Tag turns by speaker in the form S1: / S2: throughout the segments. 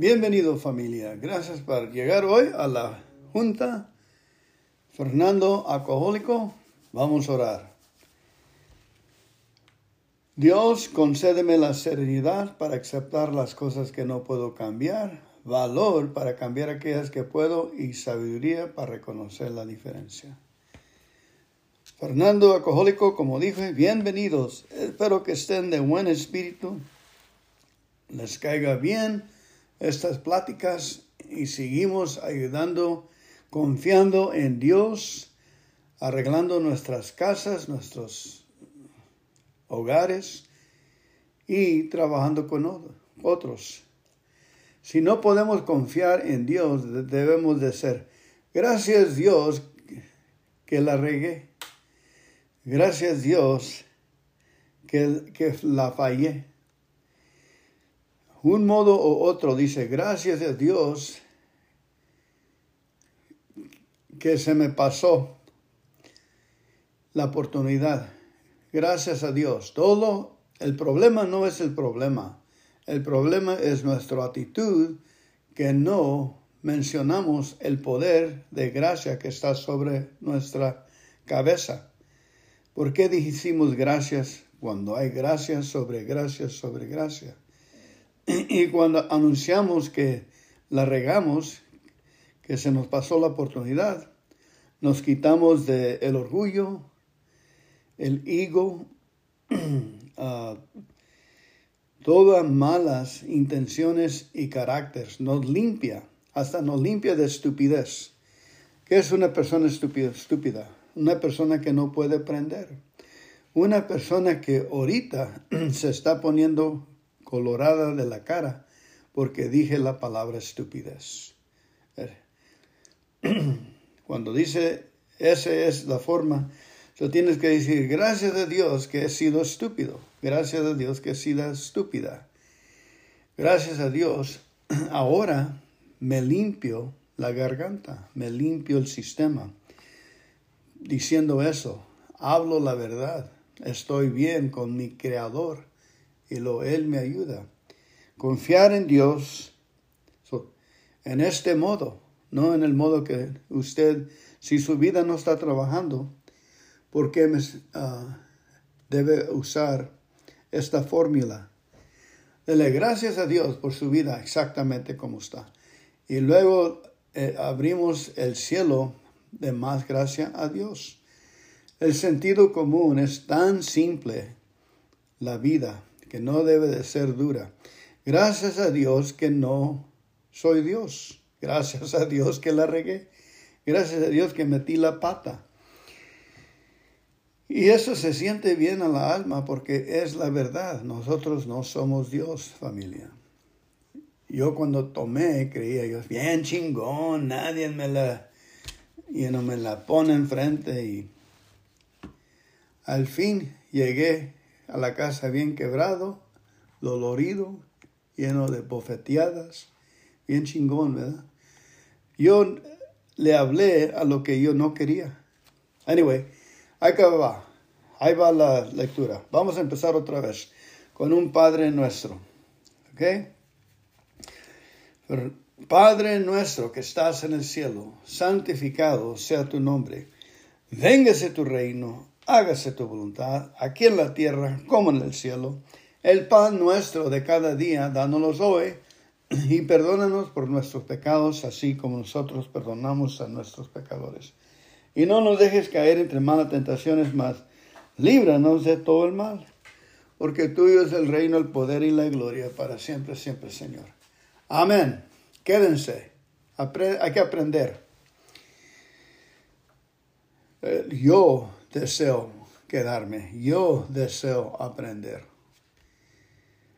S1: Bienvenido familia. Gracias por llegar hoy a la junta. Fernando Alcohólico, vamos a orar. Dios, concédeme la serenidad para aceptar las cosas que no puedo cambiar, valor para cambiar aquellas que puedo y sabiduría para reconocer la diferencia. Fernando Alcohólico, como dije, bienvenidos. Espero que estén de buen espíritu. Les caiga bien estas pláticas y seguimos ayudando, confiando en Dios, arreglando nuestras casas, nuestros hogares y trabajando con otros. Si no podemos confiar en Dios, debemos de ser, gracias Dios que la regué, gracias Dios que, que la fallé un modo u otro dice, gracias a Dios que se me pasó la oportunidad. Gracias a Dios. Todo, el problema no es el problema. El problema es nuestra actitud que no mencionamos el poder de gracia que está sobre nuestra cabeza. ¿Por qué dijimos gracias cuando hay gracia sobre gracia sobre gracia? Y cuando anunciamos que la regamos, que se nos pasó la oportunidad, nos quitamos del el orgullo, el ego, uh, todas malas intenciones y caracteres. Nos limpia, hasta nos limpia de estupidez. ¿Qué es una persona estúpida? estúpida? Una persona que no puede aprender. Una persona que ahorita se está poniendo colorada de la cara porque dije la palabra estupidez. Cuando dice esa es la forma, tú tienes que decir gracias a Dios que he sido estúpido, gracias a Dios que he sido estúpida. Gracias a Dios, ahora me limpio la garganta, me limpio el sistema. Diciendo eso, hablo la verdad, estoy bien con mi creador y lo Él me ayuda. Confiar en Dios en este modo, no en el modo que usted, si su vida no está trabajando, ¿por qué ah, debe usar esta fórmula? Dele gracias a Dios por su vida exactamente como está. Y luego eh, abrimos el cielo de más gracia a Dios. El sentido común es tan simple, la vida, que no debe de ser dura. Gracias a Dios que no soy Dios. Gracias a Dios que la regué. Gracias a Dios que metí la pata. Y eso se siente bien a la alma porque es la verdad. Nosotros no somos Dios, familia. Yo cuando tomé creía yo, bien chingón, nadie me la, y no me la pone enfrente y al fin llegué a la casa bien quebrado, dolorido, lleno de bofeteadas, bien chingón, ¿verdad? Yo le hablé a lo que yo no quería. Anyway, ahí va, ahí va la lectura. Vamos a empezar otra vez con un Padre nuestro, ¿ok? Padre nuestro que estás en el cielo, santificado sea tu nombre. Véngase tu reino hágase tu voluntad, aquí en la tierra como en el cielo. El pan nuestro de cada día, dánolos hoy, y perdónanos por nuestros pecados, así como nosotros perdonamos a nuestros pecadores. Y no nos dejes caer entre malas tentaciones, mas líbranos de todo el mal, porque tuyo es el reino, el poder y la gloria para siempre, siempre, Señor. Amén. Quédense. hay que aprender. Eh, yo deseo quedarme, yo deseo aprender.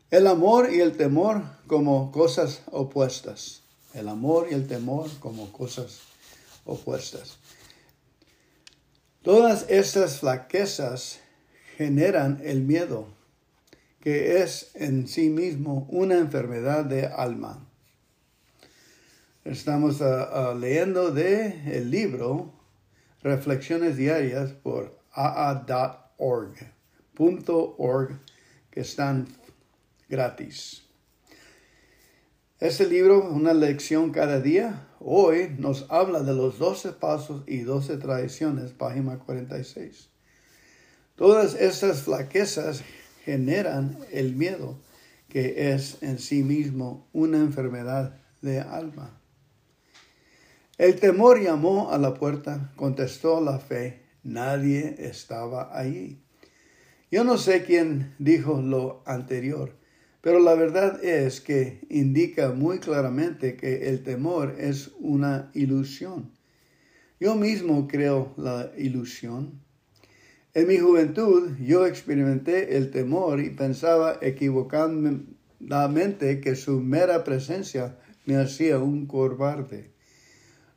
S1: El amor y el temor como cosas opuestas. El amor y el temor como cosas opuestas. Todas estas flaquezas generan el miedo, que es en sí mismo una enfermedad de alma. Estamos ah, ah, leyendo de el libro reflexiones diarias por aa.org, .org, que están gratis. Este libro, una lección cada día, hoy nos habla de los doce pasos y doce tradiciones, página 46. Todas estas flaquezas generan el miedo, que es en sí mismo una enfermedad de alma. El temor llamó a la puerta, contestó la fe, nadie estaba allí. Yo no sé quién dijo lo anterior, pero la verdad es que indica muy claramente que el temor es una ilusión. Yo mismo creo la ilusión. En mi juventud yo experimenté el temor y pensaba equivocadamente que su mera presencia me hacía un cobarde.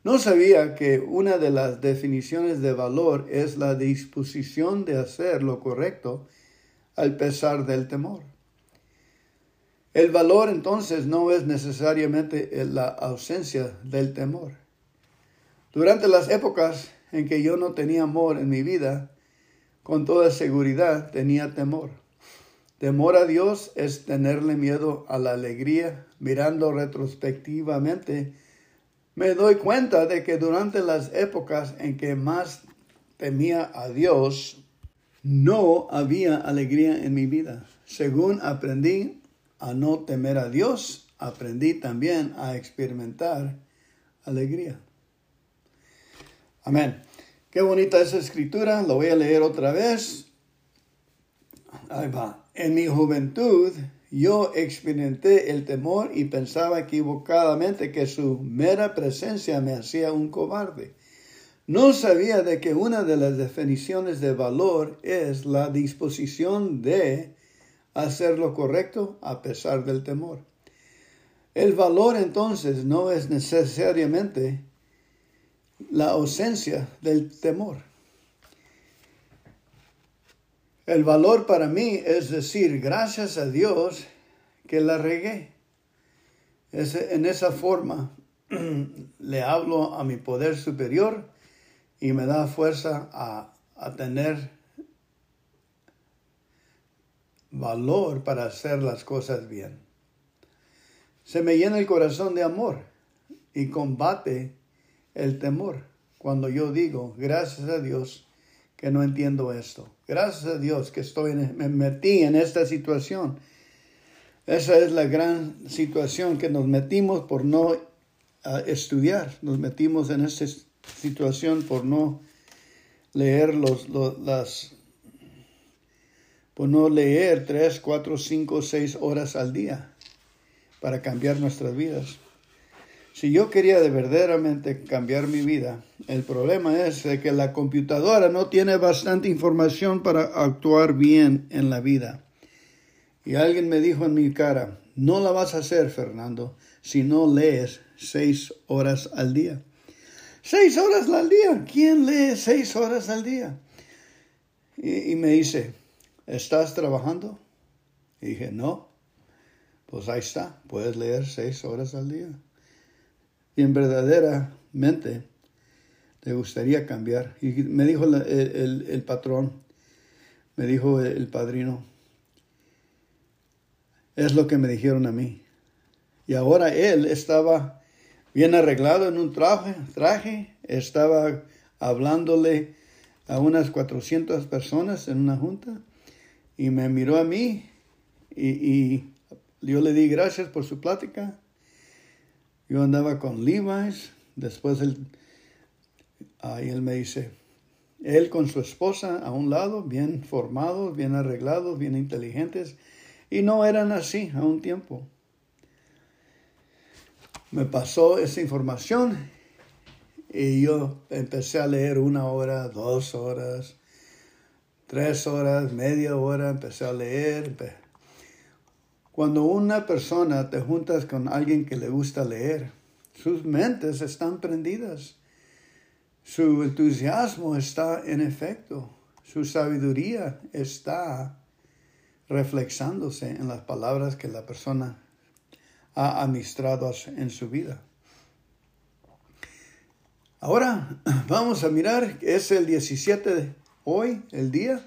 S1: No sabía que una de las definiciones de valor es la disposición de hacer lo correcto al pesar del temor. El valor entonces no es necesariamente la ausencia del temor. Durante las épocas en que yo no tenía amor en mi vida, con toda seguridad tenía temor. Temor a Dios es tenerle miedo a la alegría. Mirando retrospectivamente, me doy cuenta de que durante las épocas en que más temía a Dios, no había alegría en mi vida. Según aprendí a no temer a Dios, aprendí también a experimentar alegría. Amén. Qué bonita esa escritura, lo voy a leer otra vez. Ahí va. En mi juventud yo experimenté el temor y pensaba equivocadamente que su mera presencia me hacía un cobarde. No sabía de que una de las definiciones de valor es la disposición de hacer lo correcto a pesar del temor. El valor entonces no es necesariamente la ausencia del temor. El valor para mí es decir, gracias a Dios que la regué. en esa forma le hablo a mi poder superior y me da fuerza a, a tener valor para hacer las cosas bien. Se me llena el corazón de amor y combate el temor cuando yo digo, gracias a Dios que no entiendo esto. Gracias a Dios que estoy me metí en esta situación. Esa es la gran situación que nos metimos por no estudiar. Nos metimos en esta situación por no leer los, las por no leer tres, cuatro, cinco, seis horas al día para cambiar nuestras vidas. Si yo quería de verdaderamente cambiar mi vida, el problema es que la computadora no tiene bastante información para actuar bien en la vida. Y alguien me dijo en mi cara, no la vas a hacer, Fernando, si no lees seis horas al día. Seis horas al día. ¿Quién lee seis horas al día? Y, y me dice, ¿estás trabajando? Y dije, no. Pues ahí está, puedes leer seis horas al día. Y en verdaderamente te gustaría cambiar. Y me dijo el, el patrón, me dijo el padrino, es lo que me dijeron a mí. Y ahora él estaba bien arreglado en un traje, traje estaba hablándole a unas 400 personas en una junta y me miró a mí y, yo le di gracias por su plática. Yo andaba con Levi's, después él, ahí él me dice, él con su esposa a un lado, bien formados, bien arreglados, bien inteligentes, y no eran así a un tiempo. Me pasó esa información y yo empecé a leer una hora, dos horas, tres horas, media hora, empecé a leer. Cuando una persona te juntas con alguien que le gusta leer, sus mentes están prendidas, su entusiasmo está en efecto, su sabiduría está reflexándose en las palabras que la persona ha administrado en su vida. Ahora vamos a mirar, es el 17 de hoy, el día,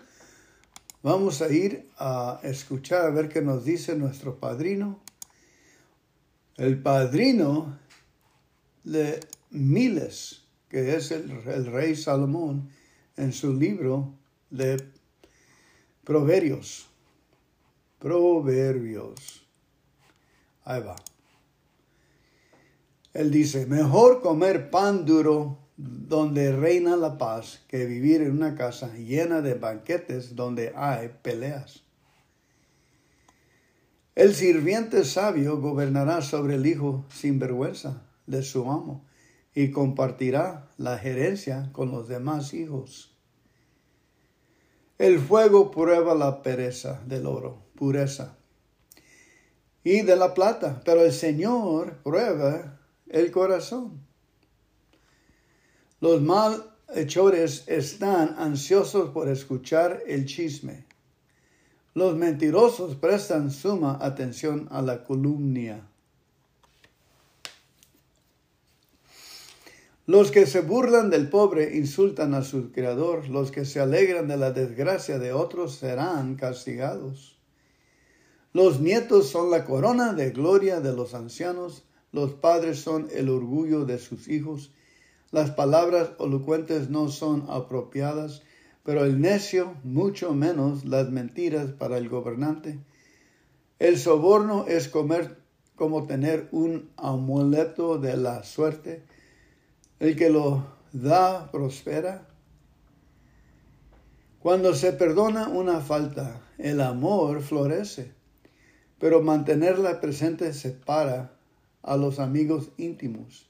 S1: vamos a ir a escuchar a ver qué nos dice nuestro padrino. El padrino de miles, que es el, rey Salomón, en su libro de Proverbios. Proverbios. Ahí va. Él dice, mejor comer pan duro donde reina la paz que vivir en una casa llena de banquetes donde hay peleas. El sirviente sabio gobernará sobre el hijo sin vergüenza de su amo y compartirá la gerencia con los demás hijos. El fuego prueba la pereza del oro, pureza, y de la plata, pero el Señor prueba el corazón. Los malhechores están ansiosos por escuchar el chisme. Los mentirosos prestan suma atención a la columnia. Los que se burlan del pobre insultan a su Creador, los que se alegran de la desgracia de otros serán castigados. Los nietos son la corona de gloria de los ancianos, los padres son el orgullo de sus hijos, las palabras elocuentes no son apropiadas, pero el necio mucho menos las mentiras para el gobernante. El soborno es comer como tener un amuleto de la suerte, el que lo da prospera. Cuando se perdona una falta, el amor florece, pero mantenerla presente separa a los amigos íntimos.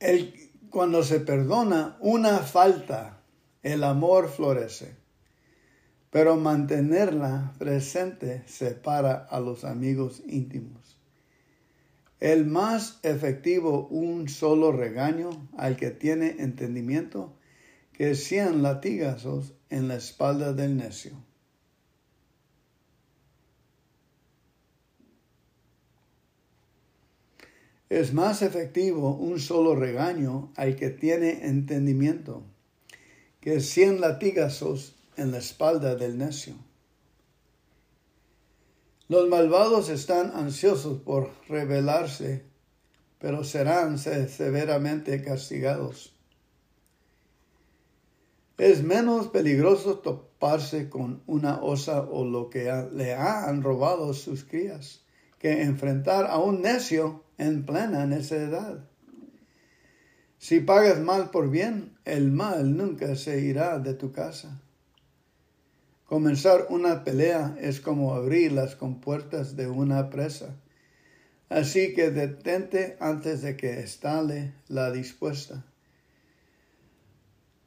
S1: El, cuando se perdona una falta, el amor florece, pero mantenerla presente separa a los amigos íntimos. El más efectivo un solo regaño al que tiene entendimiento que cien latigazos en la espalda del necio. Es más efectivo un solo regaño al que tiene entendimiento que cien latigazos en la espalda del necio. Los malvados están ansiosos por rebelarse, pero serán severamente castigados. Es menos peligroso toparse con una osa o lo que le han robado sus crías que enfrentar a un necio en plena necedad. Si pagas mal por bien, el mal nunca se irá de tu casa. Comenzar una pelea es como abrir las compuertas de una presa. Así que detente antes de que estale la dispuesta.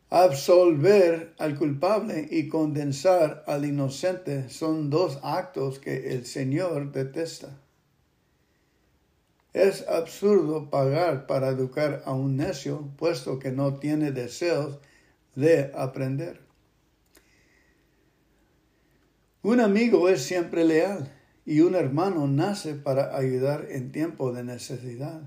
S1: Absolver al culpable y condensar al inocente son dos actos que el Señor detesta. Es absurdo pagar para educar a un necio, puesto que no tiene deseos de aprender. Un amigo es siempre leal y un hermano nace para ayudar en tiempo de necesidad.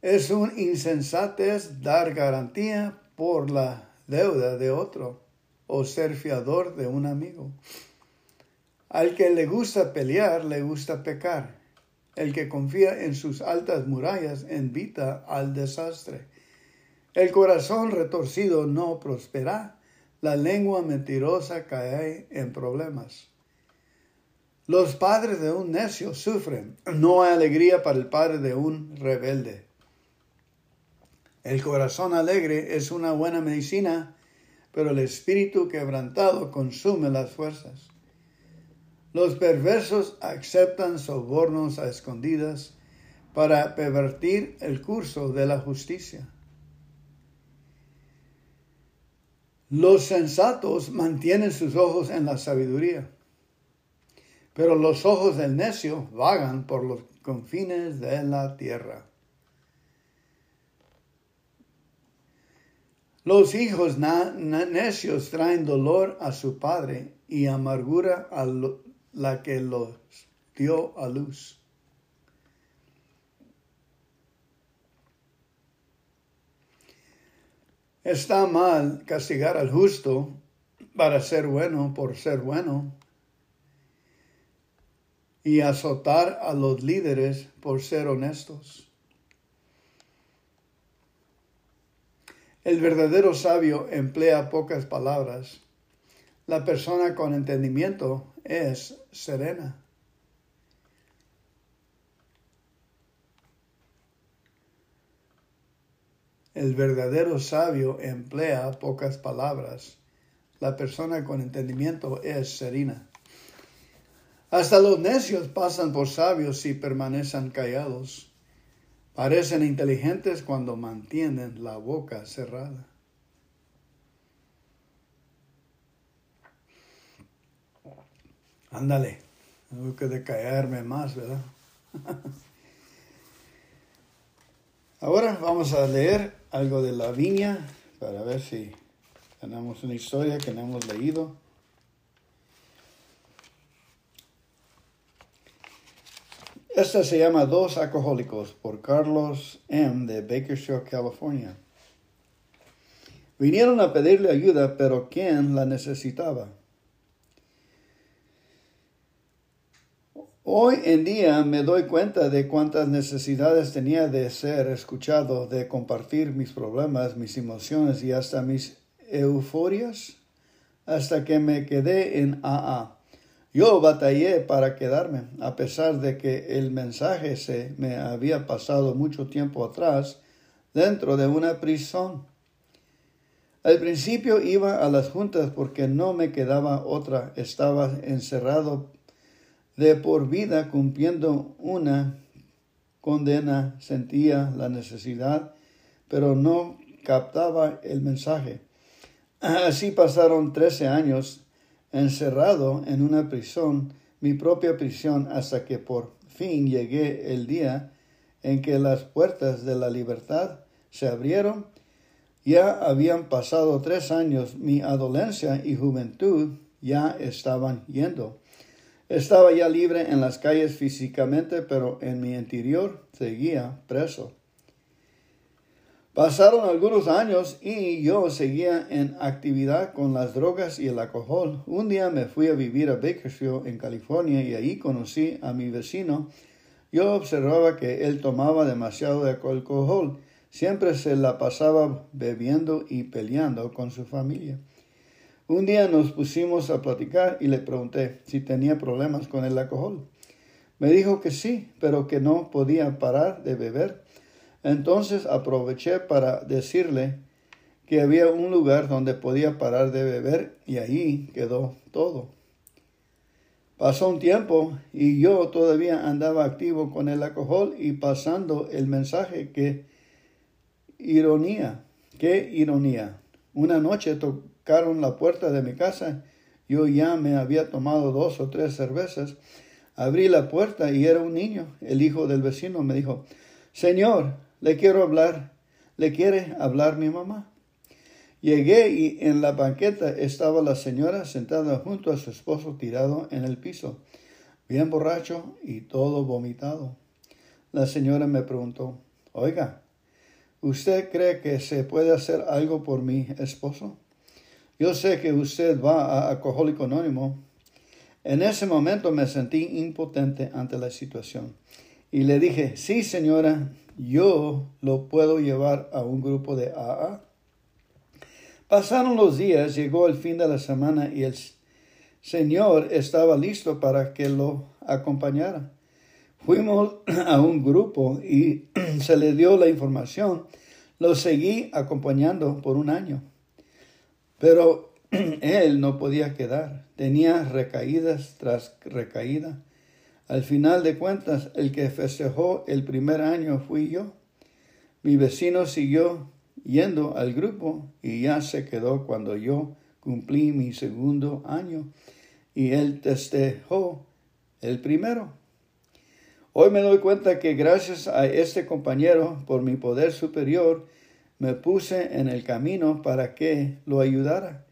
S1: Es un insensatez dar garantía por la deuda de otro o ser fiador de un amigo. Al que le gusta pelear, le gusta pecar. El que confía en sus altas murallas invita al desastre. El corazón retorcido no prospera la lengua mentirosa cae en problemas. Los padres de un necio sufren. No hay alegría para el padre de un rebelde. El corazón alegre es una buena medicina, pero el espíritu quebrantado consume las fuerzas. Los perversos aceptan sobornos a escondidas para pervertir el curso de la justicia. Los sensatos mantienen sus ojos en la sabiduría, pero los ojos del necio vagan por los confines de la tierra. Los hijos necios traen dolor a su padre y amargura a la que los dio a luz. Está mal castigar al justo para ser bueno por ser bueno. y azotar a los líderes por ser honestos. El verdadero sabio emplea pocas palabras. La persona con entendimiento es serena. El verdadero sabio emplea pocas palabras. La persona con entendimiento es serena. Hasta los necios pasan por sabios si permanecen callados. Parecen inteligentes cuando mantienen la boca cerrada. Ándale, tengo que de callarme más, ¿verdad? Ahora vamos a leer algo de la viña para ver si tenemos una historia que no hemos leído. Esta se llama Dos Alcohólicos por Carlos M. de Bakersfield, California. Vinieron a pedirle ayuda, pero ¿quién la necesitaba? Hoy en día me doy cuenta de cuántas necesidades tenía de ser escuchado, de compartir mis problemas, mis emociones y hasta mis euforias, hasta que me quedé en AA. Yo batallé para quedarme, a pesar de que el mensaje se me había pasado mucho tiempo atrás dentro de una prisión. Al principio iba a las juntas porque no me quedaba otra, estaba encerrado de por vida cumpliendo una condena, sentía la necesidad, pero no captaba el mensaje. Así pasaron trece años encerrado en una prisión, mi propia prisión, hasta que por fin llegué el día en que las puertas de la libertad se abrieron. Ya habían pasado tres años, mi adolescencia y juventud ya estaban yendo. Estaba ya libre en las calles físicamente, pero en mi interior seguía preso. Pasaron algunos años y yo seguía en actividad con las drogas y el alcohol. Un día me fui a vivir a Bakersfield, en California, y ahí conocí a mi vecino. Yo observaba que él tomaba demasiado de alcohol. Siempre se la pasaba bebiendo y peleando con su familia. Un día nos pusimos a platicar y le pregunté si tenía problemas con el alcohol. Me dijo que sí, pero que no podía parar de beber. Entonces aproveché para decirle que había un lugar donde podía parar de beber y ahí quedó todo. Pasó un tiempo y yo todavía andaba activo con el alcohol y pasando el mensaje que ironía, qué ironía. Una noche tocaron la puerta de mi casa. Yo ya me había tomado dos o tres cervezas. Abrí la puerta y era un niño. El hijo del vecino me dijo, Señor, le quiero hablar. ¿Le quiere hablar mi mamá? Llegué y en la banqueta estaba la señora sentada junto a su esposo tirado en el piso, bien borracho y todo vomitado. La señora me preguntó, Oiga, ¿usted cree que se puede hacer algo por mi esposo? Yo sé que usted va a Alcohólico Anónimo. En ese momento me sentí impotente ante la situación y le dije, sí señora, yo lo puedo llevar a un grupo de AA. Pasaron los días, llegó el fin de la semana y el Señor estaba listo para que lo acompañara. Fuimos a un grupo y se le dio la información. Lo seguí acompañando por un año. Pero él no podía quedar, tenía recaídas tras recaída. Al final de cuentas, el que festejó el primer año fui yo. Mi vecino siguió yendo al grupo y ya se quedó cuando yo cumplí mi segundo año y él festejó el primero. Hoy me doy cuenta que gracias a este compañero, por mi poder superior, me puse en el camino para que lo ayudara.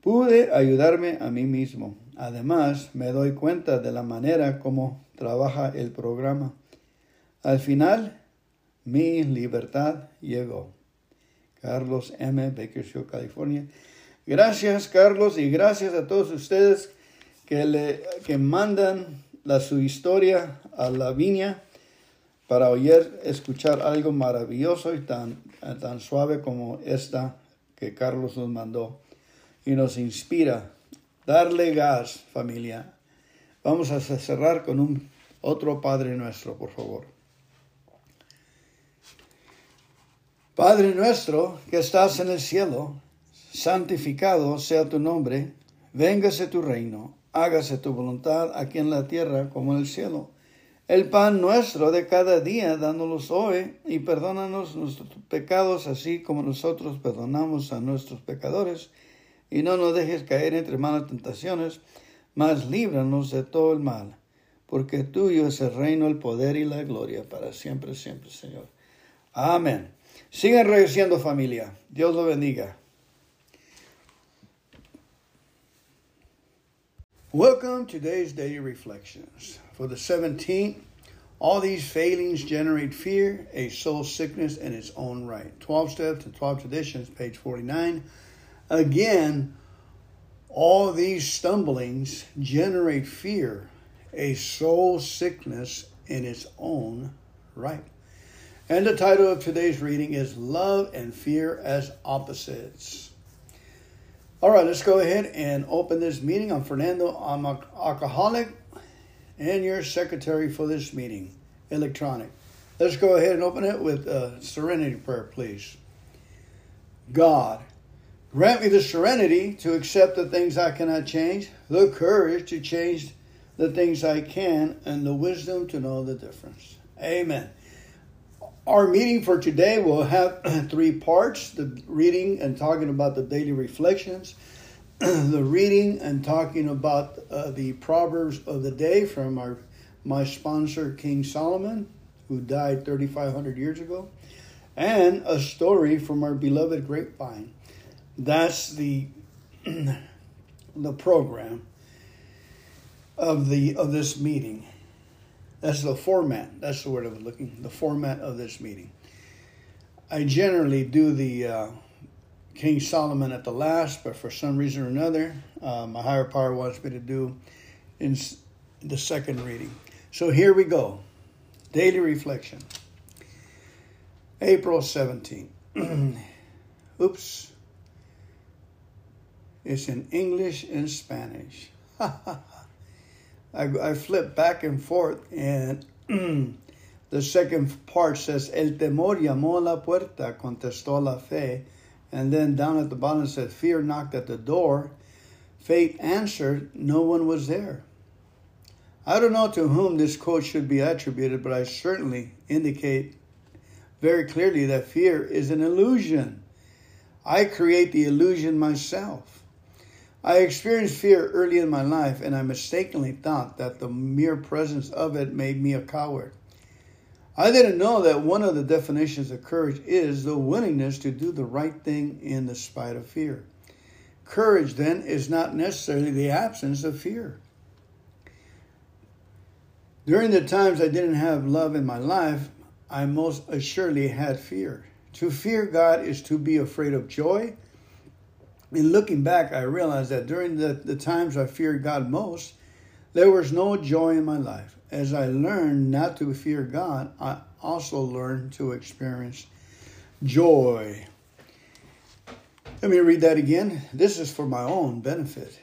S1: Pude ayudarme a mí mismo. Además, me doy cuenta de la manera como trabaja el programa. Al final, mi libertad llegó. Carlos M. Bakersfield, California. Gracias, Carlos, y gracias a todos ustedes que, le, que mandan la, su historia a la viña para oír, escuchar algo maravilloso y tan, tan suave como esta que Carlos nos mandó y nos inspira. Darle gas, familia. Vamos a cerrar con un otro Padre nuestro, por favor. Padre nuestro que estás en el cielo, santificado sea tu nombre, véngase tu reino, hágase tu voluntad aquí en la tierra como en el cielo. El pan nuestro de cada día, dándonos hoy, y perdónanos nuestros pecados, así como nosotros perdonamos a nuestros pecadores, y no nos dejes caer entre malas tentaciones, mas líbranos de todo el mal, porque tuyo es el reino, el poder y la gloria para siempre, siempre, Señor. Amén. Sigan regresando familia. Dios lo bendiga. Welcome to today's daily reflections. For the 17th, all these failings generate fear, a soul sickness in its own right. 12 Steps and 12 Traditions, page 49. Again, all these stumblings generate fear, a soul sickness in its own right. And the title of today's reading is Love and Fear as Opposites. All right, let's go ahead and open this meeting. I'm Fernando. I'm an alcoholic and your secretary for this meeting, electronic. Let's go ahead and open it with a serenity prayer, please. God, grant me the serenity to accept the things I cannot change, the courage to change the things I can, and the wisdom to know the difference. Amen. Our meeting for today will have three parts the reading and talking about the daily reflections, the reading and talking about uh, the Proverbs of the day from our my sponsor, King Solomon, who died 3,500 years ago, and a story from our beloved grapevine. That's the the program of the of this meeting. That's the format. That's the word I was looking. The format of this meeting. I generally do the uh, King Solomon at the last, but for some reason or another, uh, my higher power wants me to do in the second reading. So here we go. Daily reflection. April 17. Oops. It's in English and Spanish. I, I flip back and forth, and the second part says, El temor llamó a la puerta, contestó la fe. And then down at the bottom it said, Fear knocked at the door. Faith answered, No one was there. I don't know to whom this quote should be attributed, but I certainly indicate very clearly that fear is an illusion. I create the illusion myself. I experienced fear early in my life, and I mistakenly thought that the mere presence of it made me a coward. I didn't know that one of the definitions of courage is the willingness to do the right thing in the spite of fear. Courage, then, is not necessarily the absence of fear. During the times I didn't have love in my life, I most assuredly had fear. To fear God is to be afraid of joy in looking back, I realized that during the, the times I feared God most, there was no joy in my life. As I learned not to fear God, I also learned to experience joy. Let me read that again. This is for my own benefit.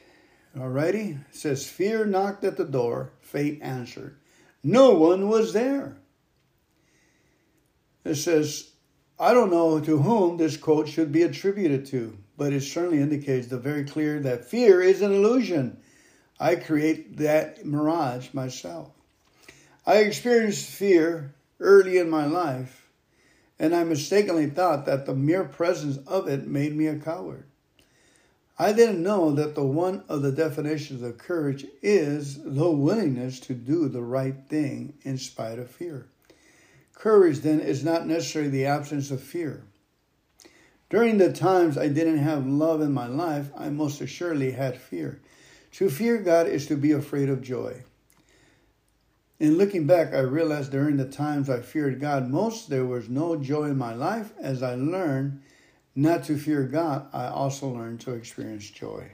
S1: Alrighty? It says, Fear knocked at the door, fate answered. No one was there. It says, I don't know to whom this quote should be attributed to but it certainly indicates the very clear that fear is an illusion. I create that mirage myself. I experienced fear early in my life, and I mistakenly thought that the mere presence of it made me a coward. I didn't know that the one of the definitions of courage is the willingness to do the right thing in spite of fear. Courage, then, is not necessarily the absence of fear. During the times I didn't have love in my life, I most assuredly had fear. To fear God is to be afraid of joy. In looking back, I realized during the times I feared God most, there was no joy in my life. As I learned not to fear God, I also learned to experience joy.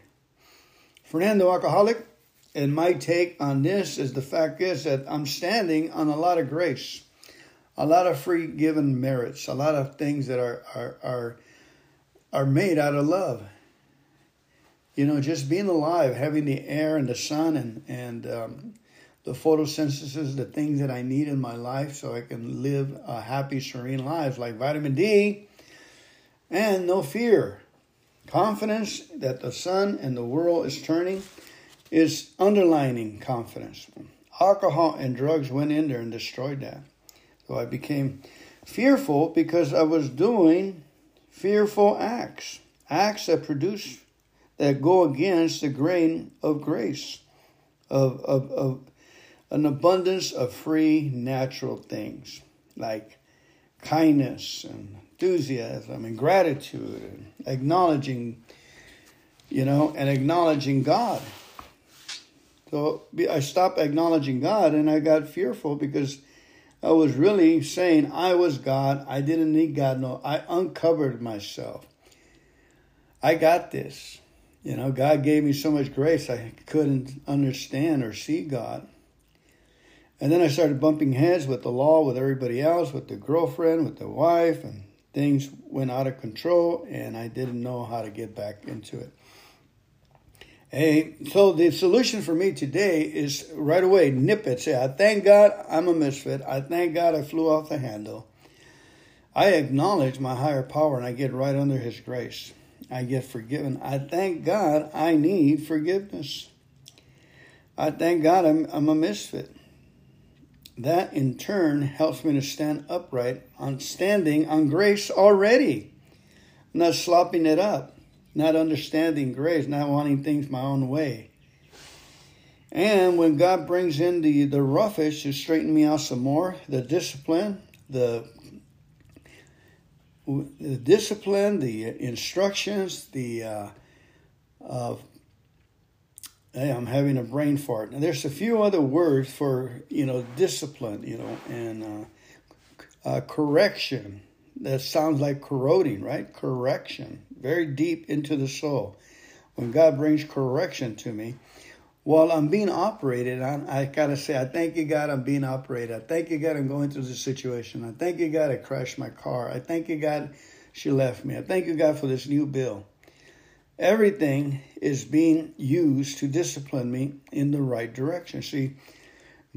S1: Fernando Alcoholic, And my take on this is the fact is that I'm standing on a lot of grace, a lot of free given merits, a lot of things that are are are are made out of love. You know, just being alive, having the air and the sun and and um, the photosynthesis, the things that I need in my life, so I can live a happy, serene life, like vitamin D, and no fear, confidence that the sun and the world is turning, is underlining confidence. Alcohol and drugs went in there and destroyed that. So I became fearful because I was doing fearful acts, acts that produce, that go against the grain of grace, of, of, of an abundance of free natural things like kindness and enthusiasm and gratitude and acknowledging, you know, and acknowledging God. So I stopped acknowledging God and I got fearful because I was really saying I was God. I didn't need God. No, I uncovered myself. I got this. You know, God gave me so much grace I couldn't understand or see God. And then I started bumping heads with the law, with everybody else, with the girlfriend, with the wife, and things went out of control, and I didn't know how to get back into it. Hey, so the solution for me today is right away nip it. Say, I thank God I'm a misfit. I thank God I flew off the handle. I acknowledge my higher power and I get right under His grace. I get forgiven. I thank God I need forgiveness. I thank God I'm, I'm a misfit. That in turn helps me to stand upright on standing on grace already, not slopping it up not understanding grace, not wanting things my own way. And when God brings in the, the roughage to straighten me out some more, the discipline, the, the discipline, the instructions, the uh, uh, hey, I'm having a brain fart. Now, there's a few other words for you know discipline, you know, and uh, uh correction. That sounds like corroding, right? Correction very deep into the soul. When God brings correction to me, while I'm being operated on, I gotta say, I thank you, God, I'm being operated. I thank you, God, I'm going through this situation. I thank you, God, I crashed my car. I thank you, God, she left me. I thank you, God, for this new bill. Everything is being used to discipline me in the right direction. See,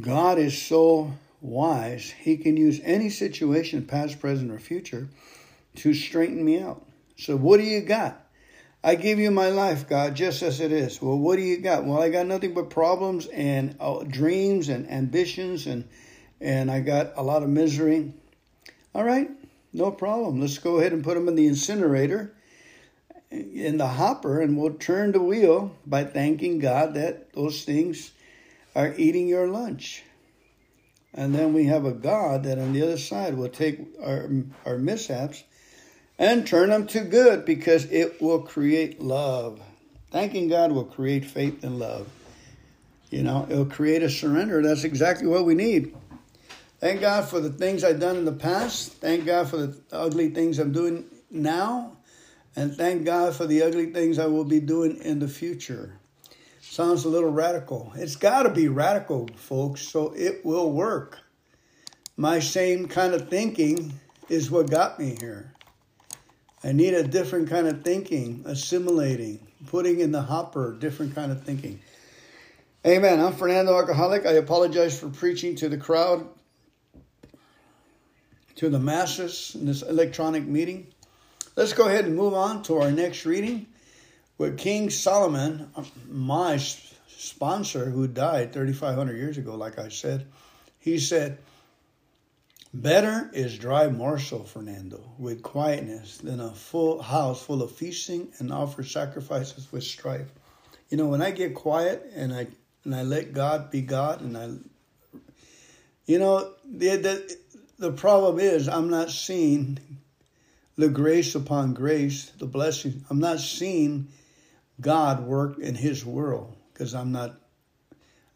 S1: God is so wise, He can use any situation, past, present, or future, to straighten me out. So, what do you got? I give you my life, God, just as it is. Well, what do you got? Well, I got nothing but problems and uh, dreams and ambitions, and and I got a lot of misery. All right, no problem. Let's go ahead and put them in the incinerator, in the hopper, and we'll turn the wheel by thanking God that those things are eating your lunch. And then we have a God that on the other side will take our, our mishaps and turn them to good because it will create love. Thanking God will create faith and love. You know, it'll create a surrender. That's exactly what we need. Thank God for the things I've done in the past. Thank God for the ugly things I'm doing now. And thank God for the ugly things I will be doing in the future. Sounds a little radical. It's got to be radical, folks, so it will work. My same kind of thinking is what got me here. I need a different kind of thinking, assimilating, putting in the hopper, different kind of thinking. Amen. I'm Fernando Alcoholic. I apologize for preaching to the crowd, to the masses in this electronic meeting. Let's go ahead and move on to our next reading with King Solomon, my sponsor who died 3,500 years ago, like I said. He said, Better is dry morsel, Fernando, with quietness than a full house full of feasting and offer sacrifices with strife. You know, when I get quiet and I and I let God be God and I you know, the the, the problem is I'm not seeing the grace upon grace, the blessing. I'm not seeing God work in his world because I'm not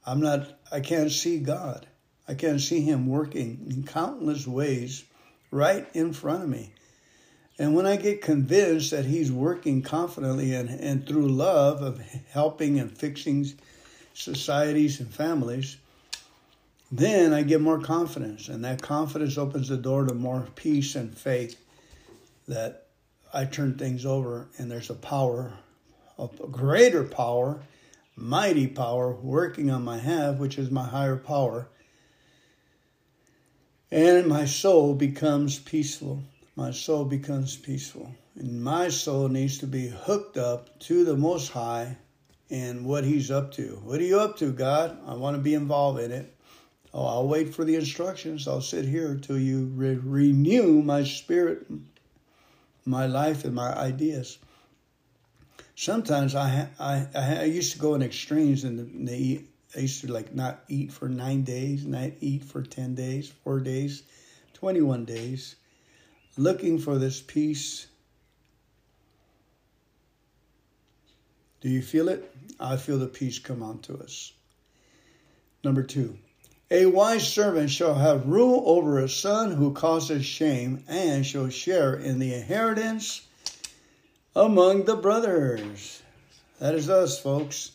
S1: I'm not I can't see God. I can see him working in countless ways right in front of me. And when I get convinced that he's working confidently and, and through love of helping and fixing societies and families, then I get more confidence. And that confidence opens the door to more peace and faith that I turn things over and there's a power, a greater power, mighty power working on my half, which is my higher power. And my soul becomes peaceful. My soul becomes peaceful. And my soul needs to be hooked up to the Most High and what He's up to. What are you up to, God? I want to be involved in it. Oh, I'll wait for the instructions. I'll sit here till you re- renew my spirit, my life, and my ideas. Sometimes I, I, I used to go in extremes and the, I used to like not eat for nine days, not eat for 10 days, four days, 21 days, looking for this peace. Do you feel it? I feel the peace come onto us. Number two, a wise servant shall have rule over a son who causes shame, and shall share in the inheritance among the brothers. That is us, folks.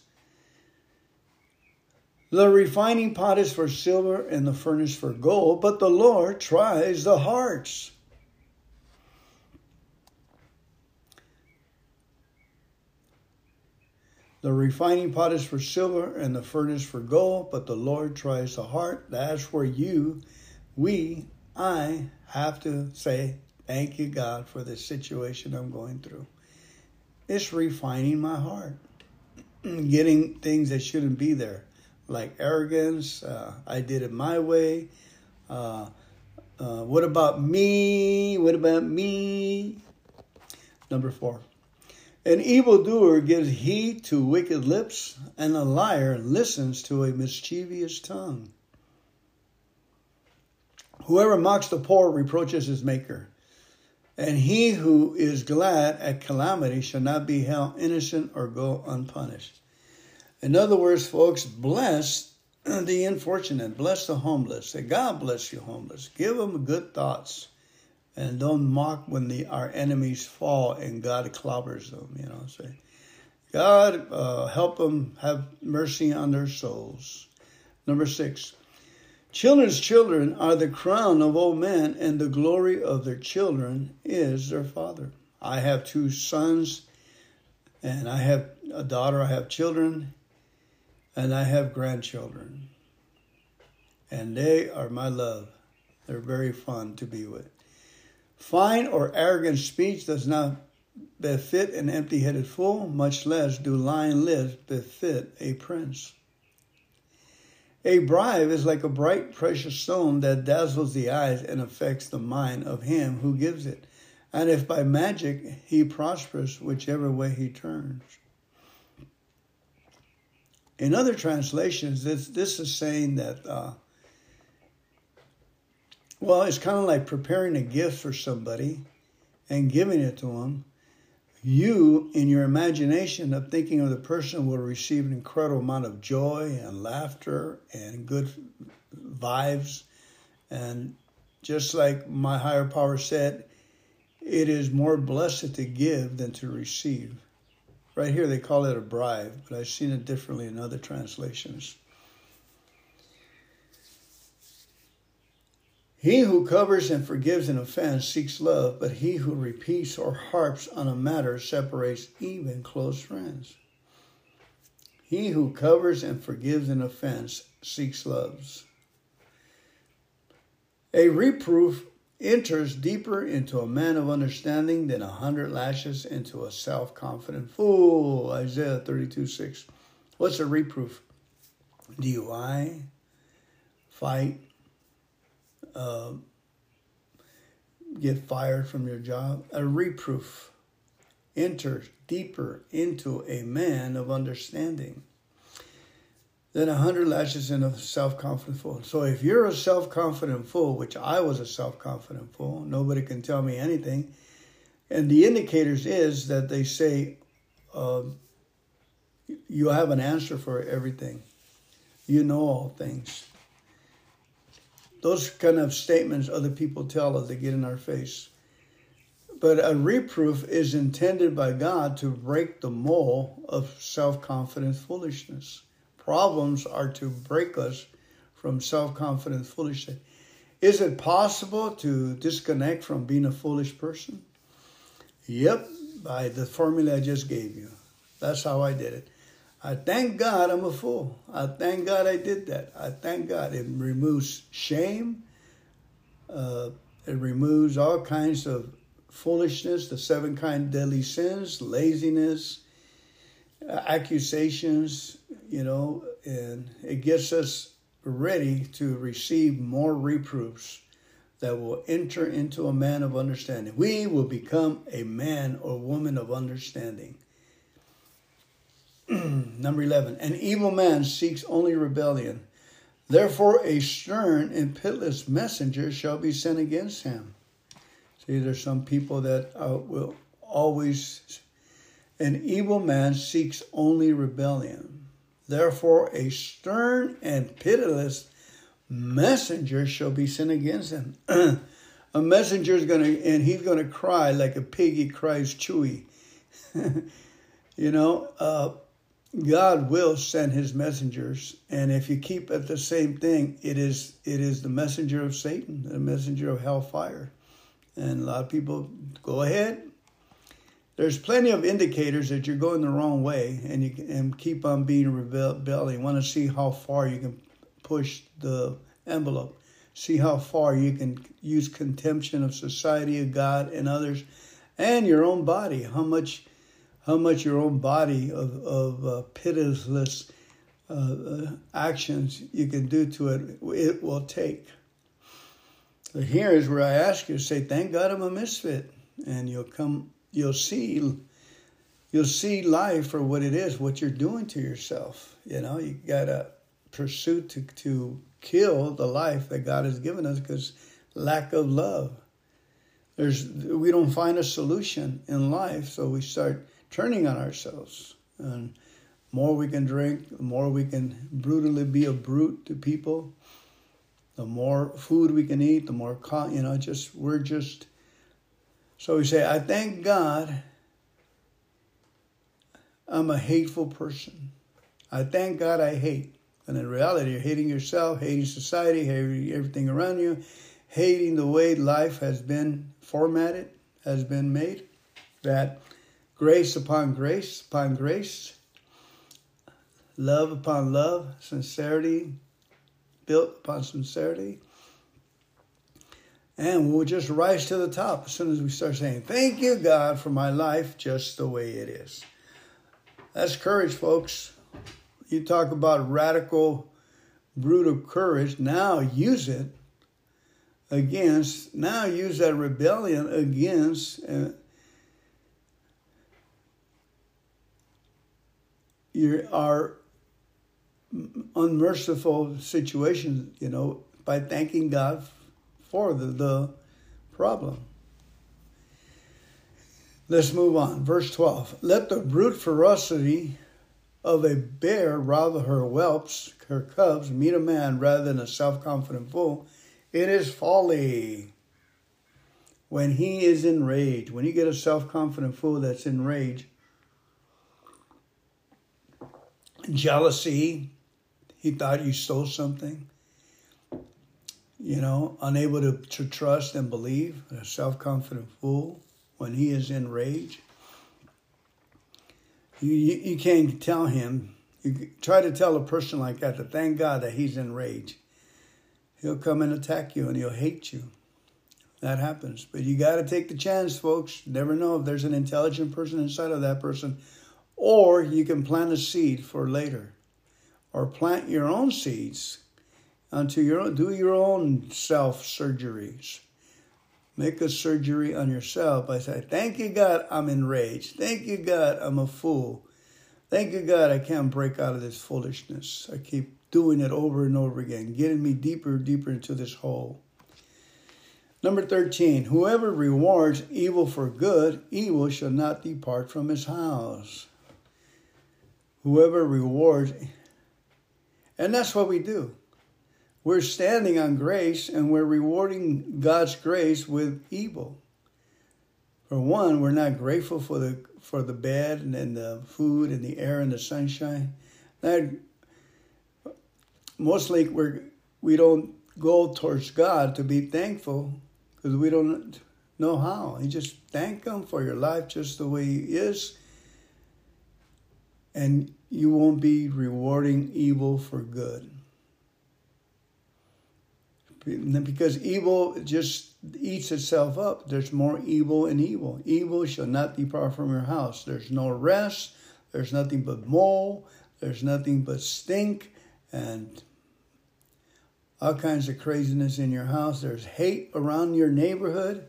S1: The refining pot is for silver and the furnace for gold, but the Lord tries the hearts. The refining pot is for silver and the furnace for gold, but the Lord tries the heart. That's where you, we, I have to say, Thank you, God, for the situation I'm going through. It's refining my heart, getting things that shouldn't be there, like arrogance. Uh, I did it my way. Uh, uh, what about me? What about me? Number four. An evildoer gives heed to wicked lips, and a liar listens to a mischievous tongue. Whoever mocks the poor reproaches his maker, and he who is glad at calamity shall not be held innocent or go unpunished. In other words, folks, bless the unfortunate, bless the homeless. Say, God bless you, homeless. Give them good thoughts and don't mock when the our enemies fall and God clobbers them. You know, say, God uh, help them have mercy on their souls. Number six, children's children are the crown of old men, and the glory of their children is their father. I have two sons, and I have a daughter. I have children, and I have grandchildren, and they are my love. They're very fun to be with. Fine or arrogant speech does not befit an empty headed fool, much less do lying lips befit a prince. A bribe is like a bright, precious stone that dazzles the eyes and affects the mind of him who gives it. And if by magic he prospers, whichever way he turns. In other translations, this, this is saying that uh, well, it's kind of like preparing a gift for somebody and giving it to them. You, in your imagination of thinking of the person, will receive an incredible amount of joy and laughter and good vibes. And just like my higher power said, it is more blessed to give than to receive. Right here, they call it a bribe, but I've seen it differently in other translations. He who covers and forgives an offense seeks love, but he who repeats or harps on a matter separates even close friends. He who covers and forgives an offense seeks loves. A reproof enters deeper into a man of understanding than a hundred lashes into a self confident fool. Isaiah 32 6. What's a reproof? DUI, fight, uh, get fired from your job. A reproof enters deeper into a man of understanding than a hundred lashes in a self-confident fool. So if you're a self-confident fool, which I was a self-confident fool, nobody can tell me anything. And the indicators is that they say uh, you have an answer for everything. You know all things those kind of statements other people tell us they get in our face. But a reproof is intended by God to break the mold of self confident foolishness, problems are to break us from self confident foolishness. Is it possible to disconnect from being a foolish person? Yep, by the formula I just gave you. That's how I did it. I thank God I'm a fool. I thank God I did that. I thank God it removes shame. Uh, it removes all kinds of foolishness, the seven kind deadly sins, laziness, accusations, you know, and it gets us ready to receive more reproofs that will enter into a man of understanding. We will become a man or woman of understanding. Number 11, an evil man seeks only rebellion. Therefore, a stern and pitiless messenger shall be sent against him. See, there's some people that uh, will always, an evil man seeks only rebellion. Therefore, a stern and pitiless messenger shall be sent against him. a messenger is going to, and he's going to cry like a piggy cries chewy. you know, uh, God will send his messengers, and if you keep at the same thing, it is it is the messenger of Satan, the messenger of hellfire. And a lot of people go ahead. There's plenty of indicators that you're going the wrong way, and you and keep on being rebelling. You want to see how far you can push the envelope, see how far you can use contemption of society, of God, and others, and your own body. How much how much your own body of, of uh, pitiless uh, uh, actions you can do to it, it will take. But here is where I ask you to say, "Thank God I'm a misfit," and you'll come, you'll see, you'll see life for what it is, what you're doing to yourself. You know, you gotta pursue to to kill the life that God has given us because lack of love. There's we don't find a solution in life, so we start turning on ourselves. And more we can drink, the more we can brutally be a brute to people. The more food we can eat, the more, you know, just, we're just. So we say, I thank God I'm a hateful person. I thank God I hate. And in reality, you're hating yourself, hating society, hating everything around you, hating the way life has been formatted, has been made. That grace upon grace upon grace, love upon love, sincerity built upon sincerity. And we'll just rise to the top as soon as we start saying, Thank you, God, for my life just the way it is. That's courage, folks. You talk about radical, brutal courage. Now use it against, now use that rebellion against. Uh, your our unmerciful situations, you know, by thanking God for the, the problem. Let's move on. Verse 12. Let the brute ferocity of a bear rather her whelps, her cubs, meet a man rather than a self confident fool. It is folly. When he is enraged, when you get a self confident fool that's enraged, jealousy. He thought you stole something. You know, unable to, to trust and believe, a self confident fool when he is in rage. You, you, you can't tell him, you try to tell a person like that to thank God that he's in rage. He'll come and attack you and he'll hate you. That happens. But you got to take the chance, folks. never know if there's an intelligent person inside of that person or you can plant a seed for later. Or plant your own seeds unto your own, do your own self surgeries. Make a surgery on yourself I say, Thank you, God, I'm enraged. Thank you, God, I'm a fool. Thank you, God, I can't break out of this foolishness. I keep doing it over and over again, getting me deeper and deeper into this hole. Number 13, whoever rewards evil for good, evil shall not depart from his house whoever rewards. And that's what we do. We're standing on grace and we're rewarding God's grace with evil. For one, we're not grateful for the for the bed and, the food and the air and the sunshine. That mostly we're we don't go towards God to be thankful because we don't know how. You just thank Him for your life just the way He is, and you won't be rewarding evil for good. Because evil just eats itself up. There's more evil in evil. Evil shall not depart from your house. There's no rest. There's nothing but mold. There's nothing but stink and all kinds of craziness in your house. There's hate around your neighborhood.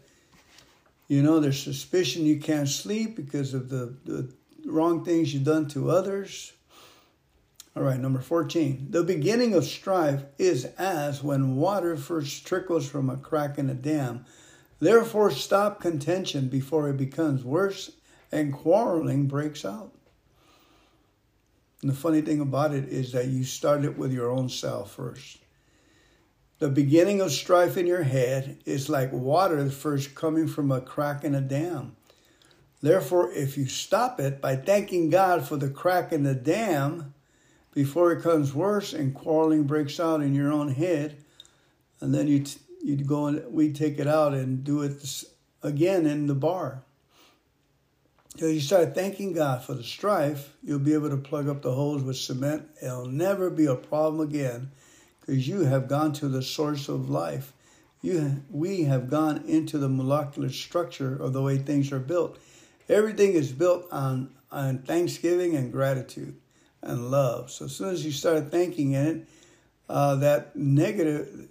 S1: You know, there's suspicion you can't sleep because of the, the wrong things you've done to others. All right, number 14. The beginning of strife is as when water first trickles from a crack in a dam. Therefore, stop contention before it becomes worse and quarreling breaks out. And the funny thing about it is that you start it with your own self first. The beginning of strife in your head is like water first coming from a crack in a dam. Therefore, if you stop it by thanking God for the crack in the dam before it comes worse and quarreling breaks out in your own head, and then you you go and we take it out and do it again in the bar. So you start thanking God for the strife, you'll be able to plug up the holes with cement. It'll never be a problem again because you have gone to the source of life. You, we have gone into the molecular structure of the way things are built. Everything is built on, on thanksgiving and gratitude and love. So as soon as you start thinking in it, uh, that negative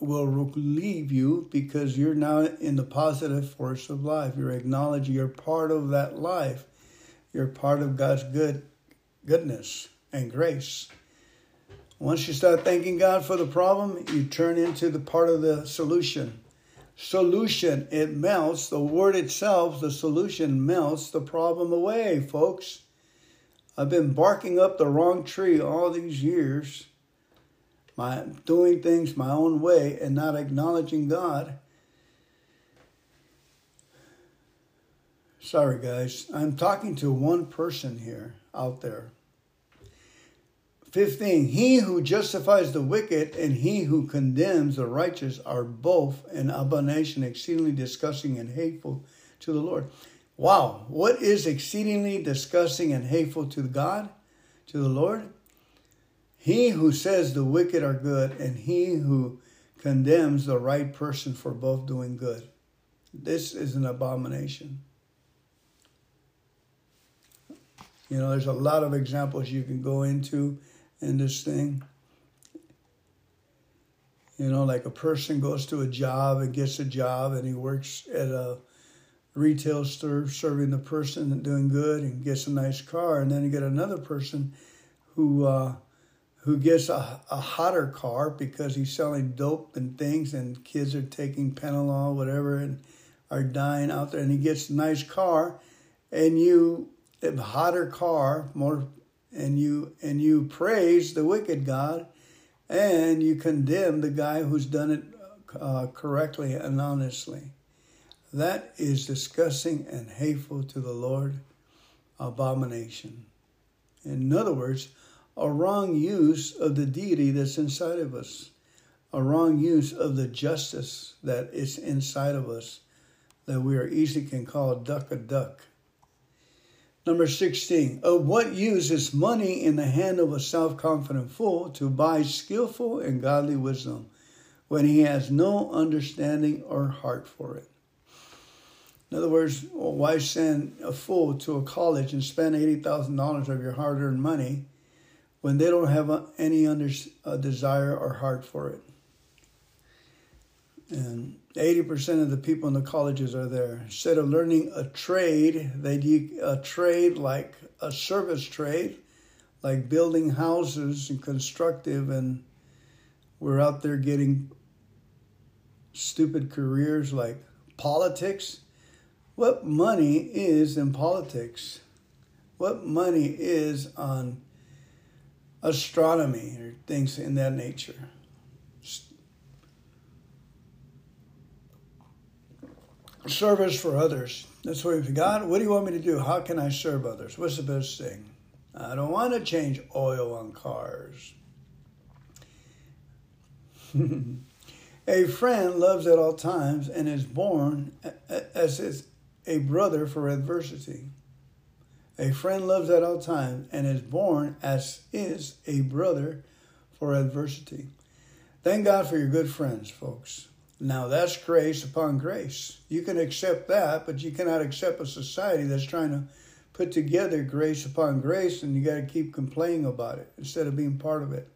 S1: will leave you because you're now in the positive force of life. You're acknowledging you're part of that life. You're part of God's good goodness and grace. Once you start thanking God for the problem, you turn into the part of the solution. Solution, it melts, the word itself, the solution melts the problem away, folks. I've been barking up the wrong tree all these years, my doing things my own way and not acknowledging God. Sorry, guys. I'm talking to one person here out there. 15 He who justifies the wicked and he who condemns the righteous are both an abomination, exceedingly disgusting and hateful to the Lord. Wow, what is exceedingly disgusting and hateful to God, to the Lord? He who says the wicked are good and he who condemns the right person for both doing good. This is an abomination. You know, there's a lot of examples you can go into in this thing. You know, like a person goes to a job and gets a job and he works at a retail store serving the person and doing good and gets a nice car. And then you get another person who uh, who gets a, a hotter car because he's selling dope and things and kids are taking Penalol, whatever, and are dying out there. And he gets a nice car and you, a hotter car, more and you and you praise the wicked God, and you condemn the guy who's done it uh, correctly and honestly. That is disgusting and hateful to the Lord, abomination. In other words, a wrong use of the deity that's inside of us, a wrong use of the justice that is inside of us, that we are easily can call duck a duck. Number 16, of what use is money in the hand of a self confident fool to buy skillful and godly wisdom when he has no understanding or heart for it? In other words, why send a fool to a college and spend $80,000 of your hard earned money when they don't have any under, uh, desire or heart for it? And 80% of the people in the colleges are there. Instead of learning a trade, they do a trade like a service trade, like building houses and constructive, and we're out there getting stupid careers like politics. What money is in politics? What money is on astronomy or things in that nature? service for others. That's what we've got. what do you want me to do? How can I serve others? What's the best thing? I don't want to change oil on cars. a friend loves at all times and is born as is a brother for adversity. A friend loves at all times and is born as is a brother for adversity. Thank God for your good friends, folks. Now that's grace upon grace. You can accept that, but you cannot accept a society that's trying to put together grace upon grace and you got to keep complaining about it instead of being part of it.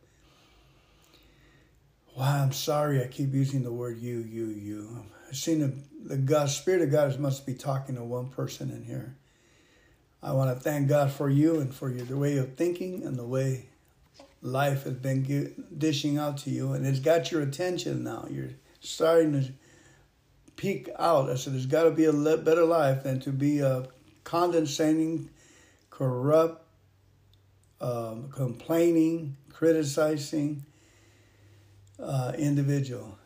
S1: Wow, I'm sorry I keep using the word you, you, you. I've seen the, the God, Spirit of God must be talking to one person in here. I want to thank God for you and for your the way of thinking and the way life has been dishing out to you, and it's got your attention now. You're starting to peek out. I said, there's got to be a better life than to be a condescending, corrupt, um, complaining, criticizing uh, individual.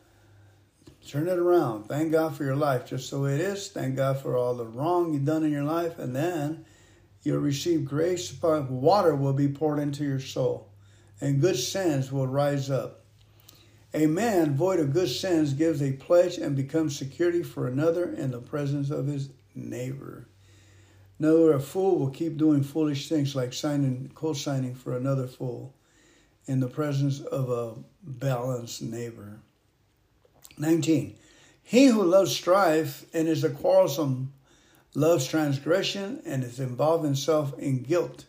S1: Turn it around. Thank God for your life, just so it is. Thank God for all the wrong you've done in your life, and then you'll receive grace. Water will be poured into your soul, and good sins will rise up. A man void of good sins gives a pledge and becomes security for another in the presence of his neighbor. No, a fool will keep doing foolish things like signing, co-signing for another fool in the presence of a balanced neighbor. 19. He who loves strife and is a quarrelsome loves transgression and is involved himself in guilt.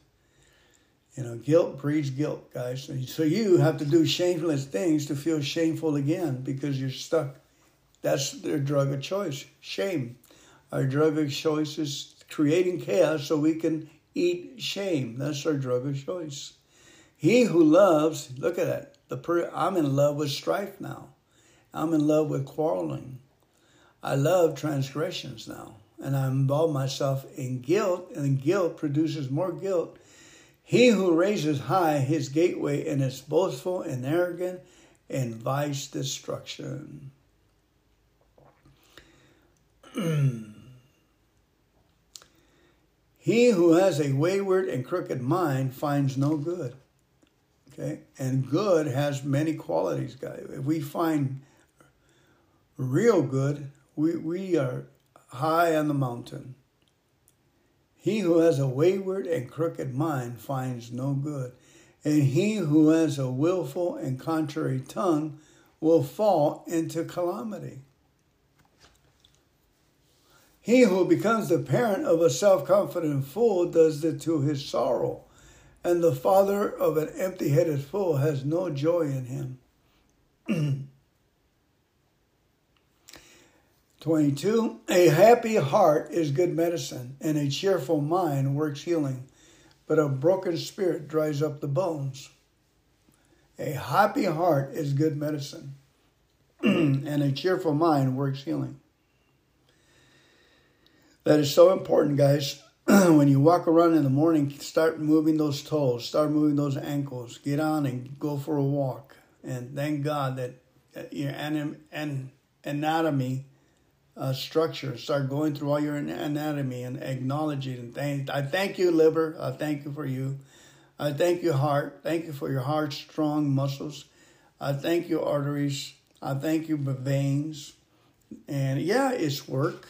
S1: You know, guilt breeds guilt, guys. So you have to do shameless things to feel shameful again because you're stuck. That's their drug of choice, shame. Our drug of choice is creating chaos so we can eat shame. That's our drug of choice. He who loves, look at that. The per, I'm in love with strife now. I'm in love with quarreling. I love transgressions now. And I involve myself in guilt, and guilt produces more guilt he who raises high his gateway and is boastful and arrogant invites destruction. he who has a wayward and crooked mind finds no good. Okay? And good has many qualities, guys. If we find real good, we, we are high on the mountain. He who has a wayward and crooked mind finds no good, and he who has a willful and contrary tongue will fall into calamity. He who becomes the parent of a self confident fool does it to his sorrow, and the father of an empty headed fool has no joy in him. 22. A happy heart is good medicine, and a cheerful mind works healing, but a broken spirit dries up the bones. A happy heart is good medicine, and a cheerful mind works healing. That is so important, guys. when you walk around in the morning, start moving those toes, start moving those ankles, get on and go for a walk. And thank God that uh, your anatomy uh, structure. Start going through all your anatomy and and thank. I thank you, liver. I thank you for you. I thank you, heart. Thank you for your heart strong muscles. I thank you, arteries. I thank you, veins. And yeah, it's work.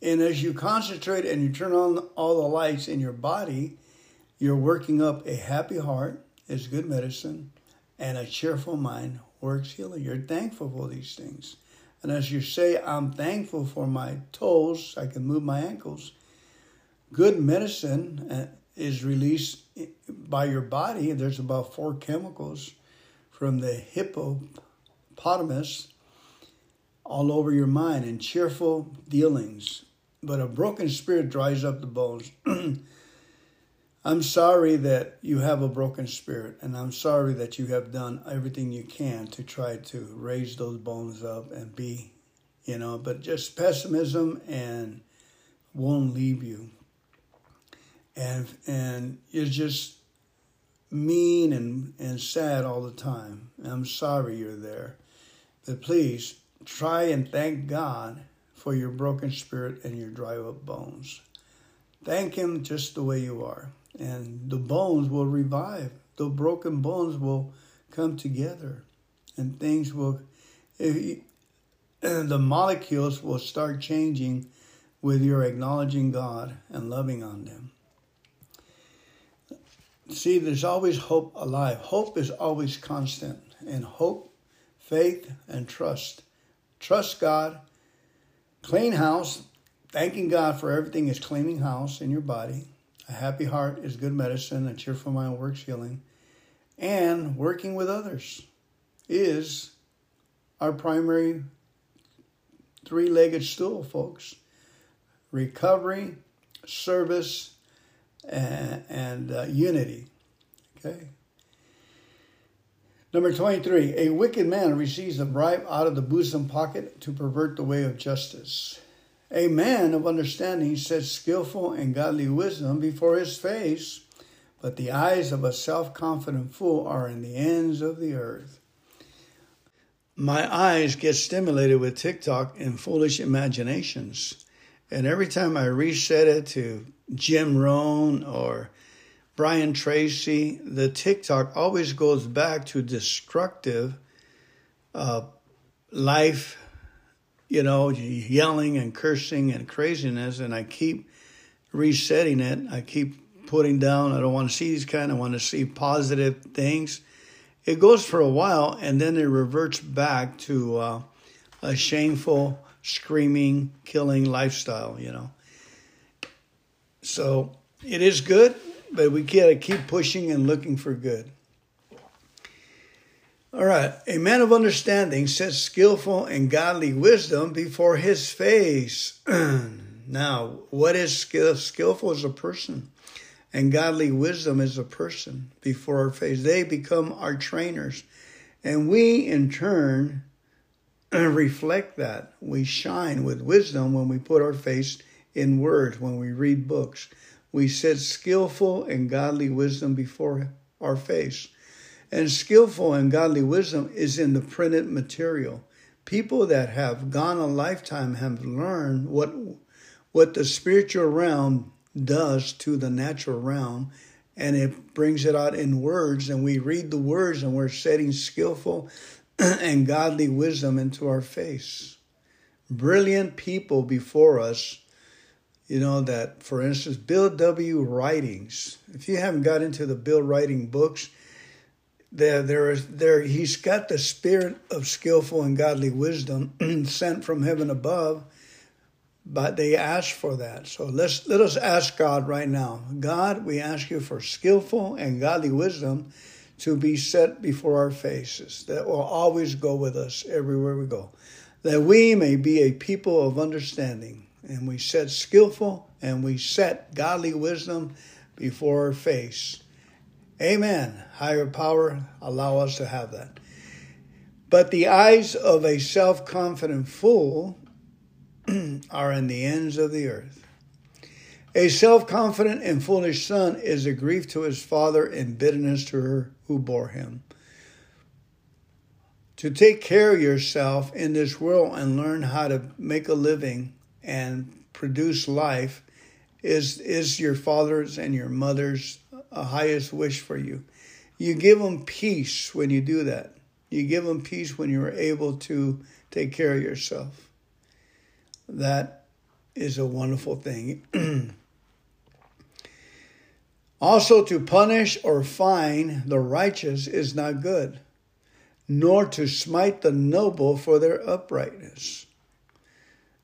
S1: And as you concentrate and you turn on all the lights in your body, you're working up a happy heart is good medicine, and a cheerful mind works healing. You're thankful for these things. And as you say, I'm thankful for my toes, I can move my ankles. Good medicine uh, is released by your body. There's about four chemicals from the hippopotamus all over your mind and cheerful dealings. But a broken spirit dries up the bones. I'm sorry that you have a broken spirit, and I'm sorry that you have done everything you can to try to raise those bones up and be, you know, but just pessimism and won't leave you. And and you're just mean and, and sad all the time. I'm sorry you're there. But please try and thank God for your broken spirit and your dry up bones. Thank Him just the way you are and the bones will revive. The broken bones will come together and things will, you, the molecules will start changing with your acknowledging God and loving on them. See, there's always hope alive. Hope is always constant. And hope, faith, and trust. Trust God. Clean house. Thanking God for everything is cleaning house in your body. A happy heart is good medicine. A cheerful mind works healing. And working with others is our primary three legged stool, folks recovery, service, and, and uh, unity. Okay. Number 23, a wicked man receives a bribe out of the bosom pocket to pervert the way of justice. A man of understanding sets skillful and godly wisdom before his face, but the eyes of a self confident fool are in the ends of the earth. My eyes get stimulated with TikTok and foolish imaginations. And every time I reset it to Jim Rohn or Brian Tracy, the TikTok always goes back to destructive uh, life, you know, yelling and cursing and craziness. And I keep resetting it. I keep putting down, I don't want to see these kind, I want to see positive things. It goes for a while and then it reverts back to uh, a shameful, screaming, killing lifestyle, you know. So it is good, but we gotta keep pushing and looking for good. All right, a man of understanding sets skillful and godly wisdom before his face. now, what is skill? Skillful is a person, and godly wisdom is a person before our face. They become our trainers, and we in turn reflect that. We shine with wisdom when we put our face in words, when we read books. We set skillful and godly wisdom before our face. And skillful and godly wisdom is in the printed material. People that have gone a lifetime have learned what what the spiritual realm does to the natural realm and it brings it out in words and we read the words and we're setting skillful and godly wisdom into our face. Brilliant people before us, you know, that, for instance, Bill W. Writings. If you haven't got into the Bill Writing books, there, there is there he's got the spirit of skillful and godly wisdom sent from heaven above but they ask for that so let's let us ask god right now god we ask you for skillful and godly wisdom to be set before our faces, that will always go with us everywhere we go, that we may be a people of understanding. And we set skillful and we set godly wisdom before our face. Amen. Higher power, allow us to have that. But the eyes of a self confident fool are in the ends of the earth. A self confident and foolish son is a grief to his father and bitterness to her who bore him. To take care of yourself in this world and learn how to make a living and produce life is, is your father's and your mother's uh, highest wish for you. You give them peace when you do that. You give them peace when you're able to take care of yourself. That is a wonderful thing. Also, to punish or fine the righteous is not good, nor to smite the noble for their uprightness.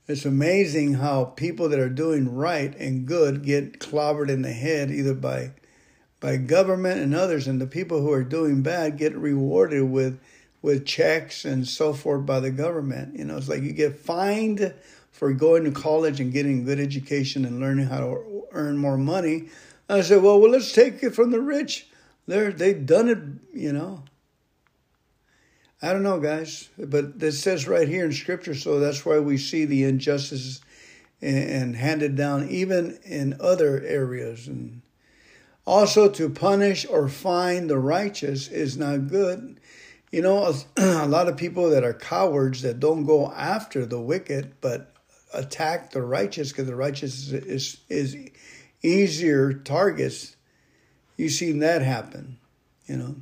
S1: It's amazing how people that are doing right and good get clobbered in the head either by by government and others, and the people who are doing bad get rewarded with with checks and so forth by the government. You know, it's like you get fined for going to college and getting good education and learning how to earn more money, I said, well, well, let's take it from the rich. They're, they've done it, you know. I don't know, guys, but it says right here in Scripture, so that's why we see the injustices and handed down even in other areas. And also to punish or fine the righteous is not good. You know, a, lot of people that are cowards that don't go after the wicked, but attack the righteous because the righteous is, is, is easier targets, you've seen that happen, you know.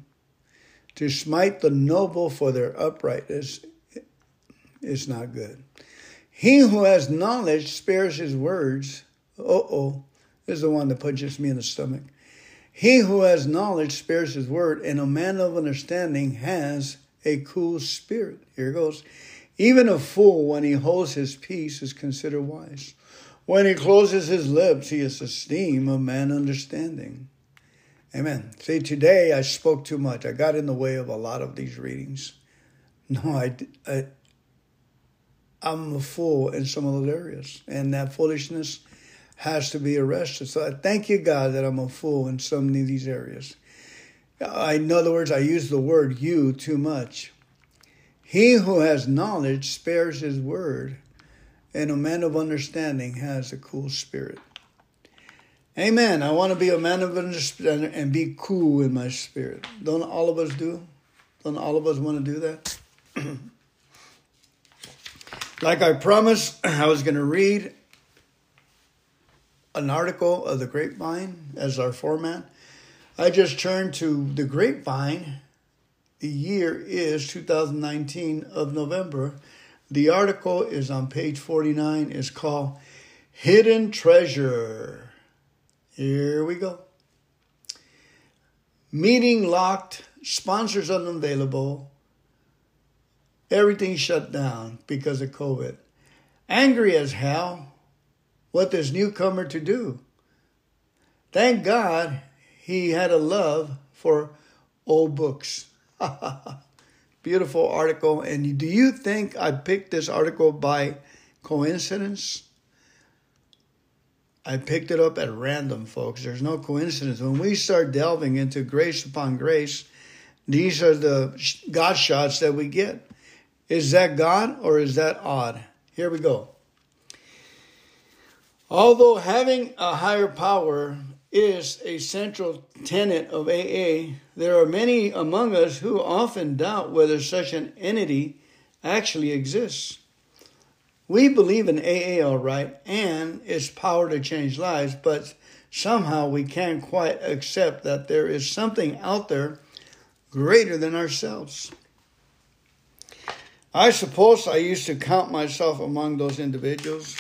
S1: To smite the noble for their uprightness is not good. He who has knowledge spares his words. Uh oh, is the one that punches me in the stomach. He who has knowledge spares his word, and a man of understanding has a cool spirit. Here goes. Even a fool, when he holds his peace, is considered wise. When he closes his lips, he is esteemed a man understanding. Amen. See, today I spoke too much. I got in the way of a lot of these readings. No, I, I, I'm a fool in some of those areas, and that foolishness has to be arrested. So I thank you, God, that I'm a fool in so many of these areas. I, in other words, I use the word you too much. He who has knowledge spares his word, and a man of understanding has a cool spirit. Amen. I want to be a man of understanding and be cool in my spirit. Don't all of us do? Don't all of us want to do that? like I promised, I was going to read an article of the Grapevine as our format. I just turned to the Grapevine the year is 2019 of November. The article is on page 49. It's called Hidden Treasure. Here we go. Meeting locked, sponsors unavailable, everything shut down because of COVID. Angry as hell, what this newcomer to do? Thank God he had a love for old books. Beautiful article. And do you think I picked this article by coincidence? I picked it up at random, folks. There's no coincidence. When we start delving into grace upon grace, these are the God shots that we get. Is that God or is that odd? Here we go. Although having a higher power is a central tenet of AA, there are many among us who often doubt whether such an entity actually exists. We believe in AA all right and its power to change lives, but somehow we can't quite accept that there is something out there greater than ourselves. I suppose I used to count myself among those individuals.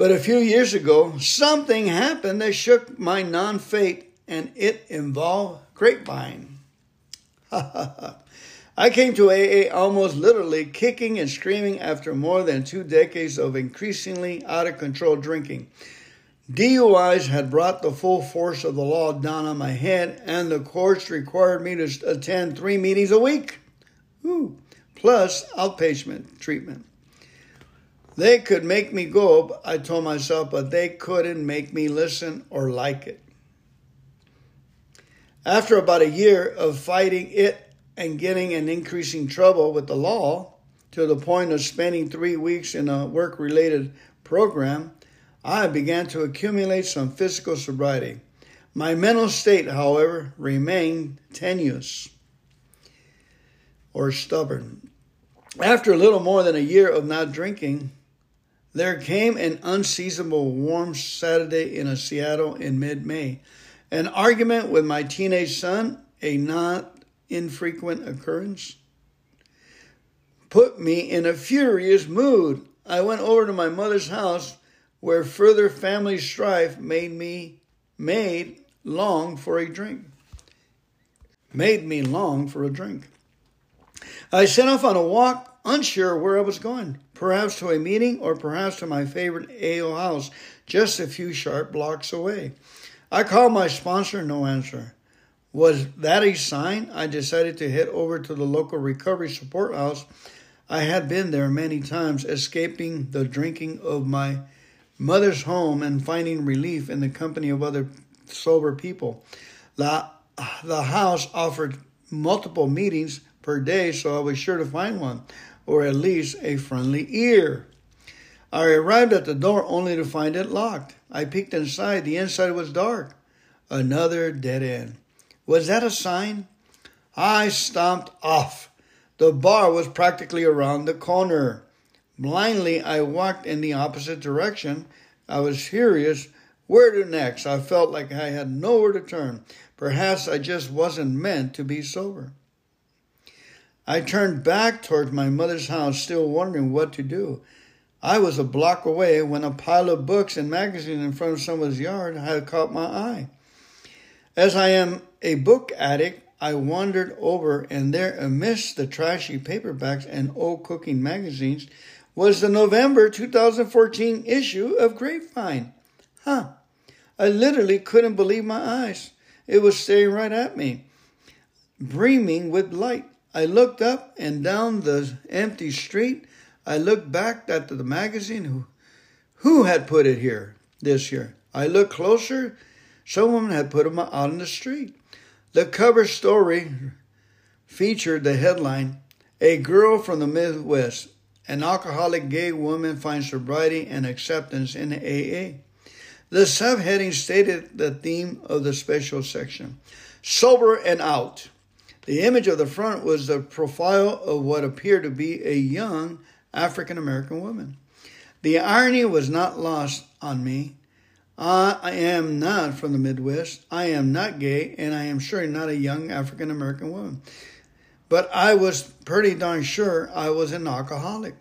S1: But a few years ago, something happened that shook my non faith, and it involved grapevine. I came to AA almost literally kicking and screaming after more than two decades of increasingly out of control drinking. DUIs had brought the full force of the law down on my head, and the courts required me to attend three meetings a week, Ooh, plus outpatient treatment. They could make me go, I told myself, but they couldn't make me listen or like it. After about a year of fighting it and getting in increasing trouble with the law, to the point of spending three weeks in a work related program, I began to accumulate some physical sobriety. My mental state, however, remained tenuous or stubborn. After a little more than a year of not drinking, there came an unseasonable warm Saturday in a Seattle in mid May. An argument with my teenage son, a not infrequent occurrence, put me in a furious mood. I went over to my mother's house where further family strife made me made long for a drink. Made me long for a drink. I set off on a walk, unsure where I was going perhaps to a meeting, or perhaps to my favorite ale house just a few sharp blocks away. I called my sponsor, no answer. Was that a sign? I decided to head over to the local recovery support house. I had been there many times, escaping the drinking of my mother's home and finding relief in the company of other sober people. The, the house offered multiple meetings per day, so I was sure to find one or at least a friendly ear. I arrived at the door only to find it locked. I peeked inside. The inside was dark. Another dead end. Was that a sign? I stomped off. The bar was practically around the corner. Blindly, I walked in the opposite direction. I was furious Where to next? I felt like I had nowhere to turn. Perhaps I just wasn't meant to be sober. I turned back towards my mother's house, still wondering what to do. I was a block away when a pile of books and magazines in front of someone's yard had caught my eye. As I am a book addict, I wandered over, and there, amidst the trashy paperbacks and old cooking magazines, was the November 2014 issue of Grapevine. Huh. I literally couldn't believe my eyes. It was staring right at me, beaming with light. I looked up and down the empty street. I looked back at the magazine. Who, who had put it here this year? I looked closer. Someone had put them out in the street. The cover story featured the headline A Girl from the Midwest, an alcoholic gay woman finds sobriety and acceptance in AA. The subheading stated the theme of the special section Sober and Out. The image of the front was the profile of what appeared to be a young African American woman. The irony was not lost on me I am not from the Midwest. I am not gay, and I am sure not a young African American woman. But I was pretty darn sure I was an alcoholic.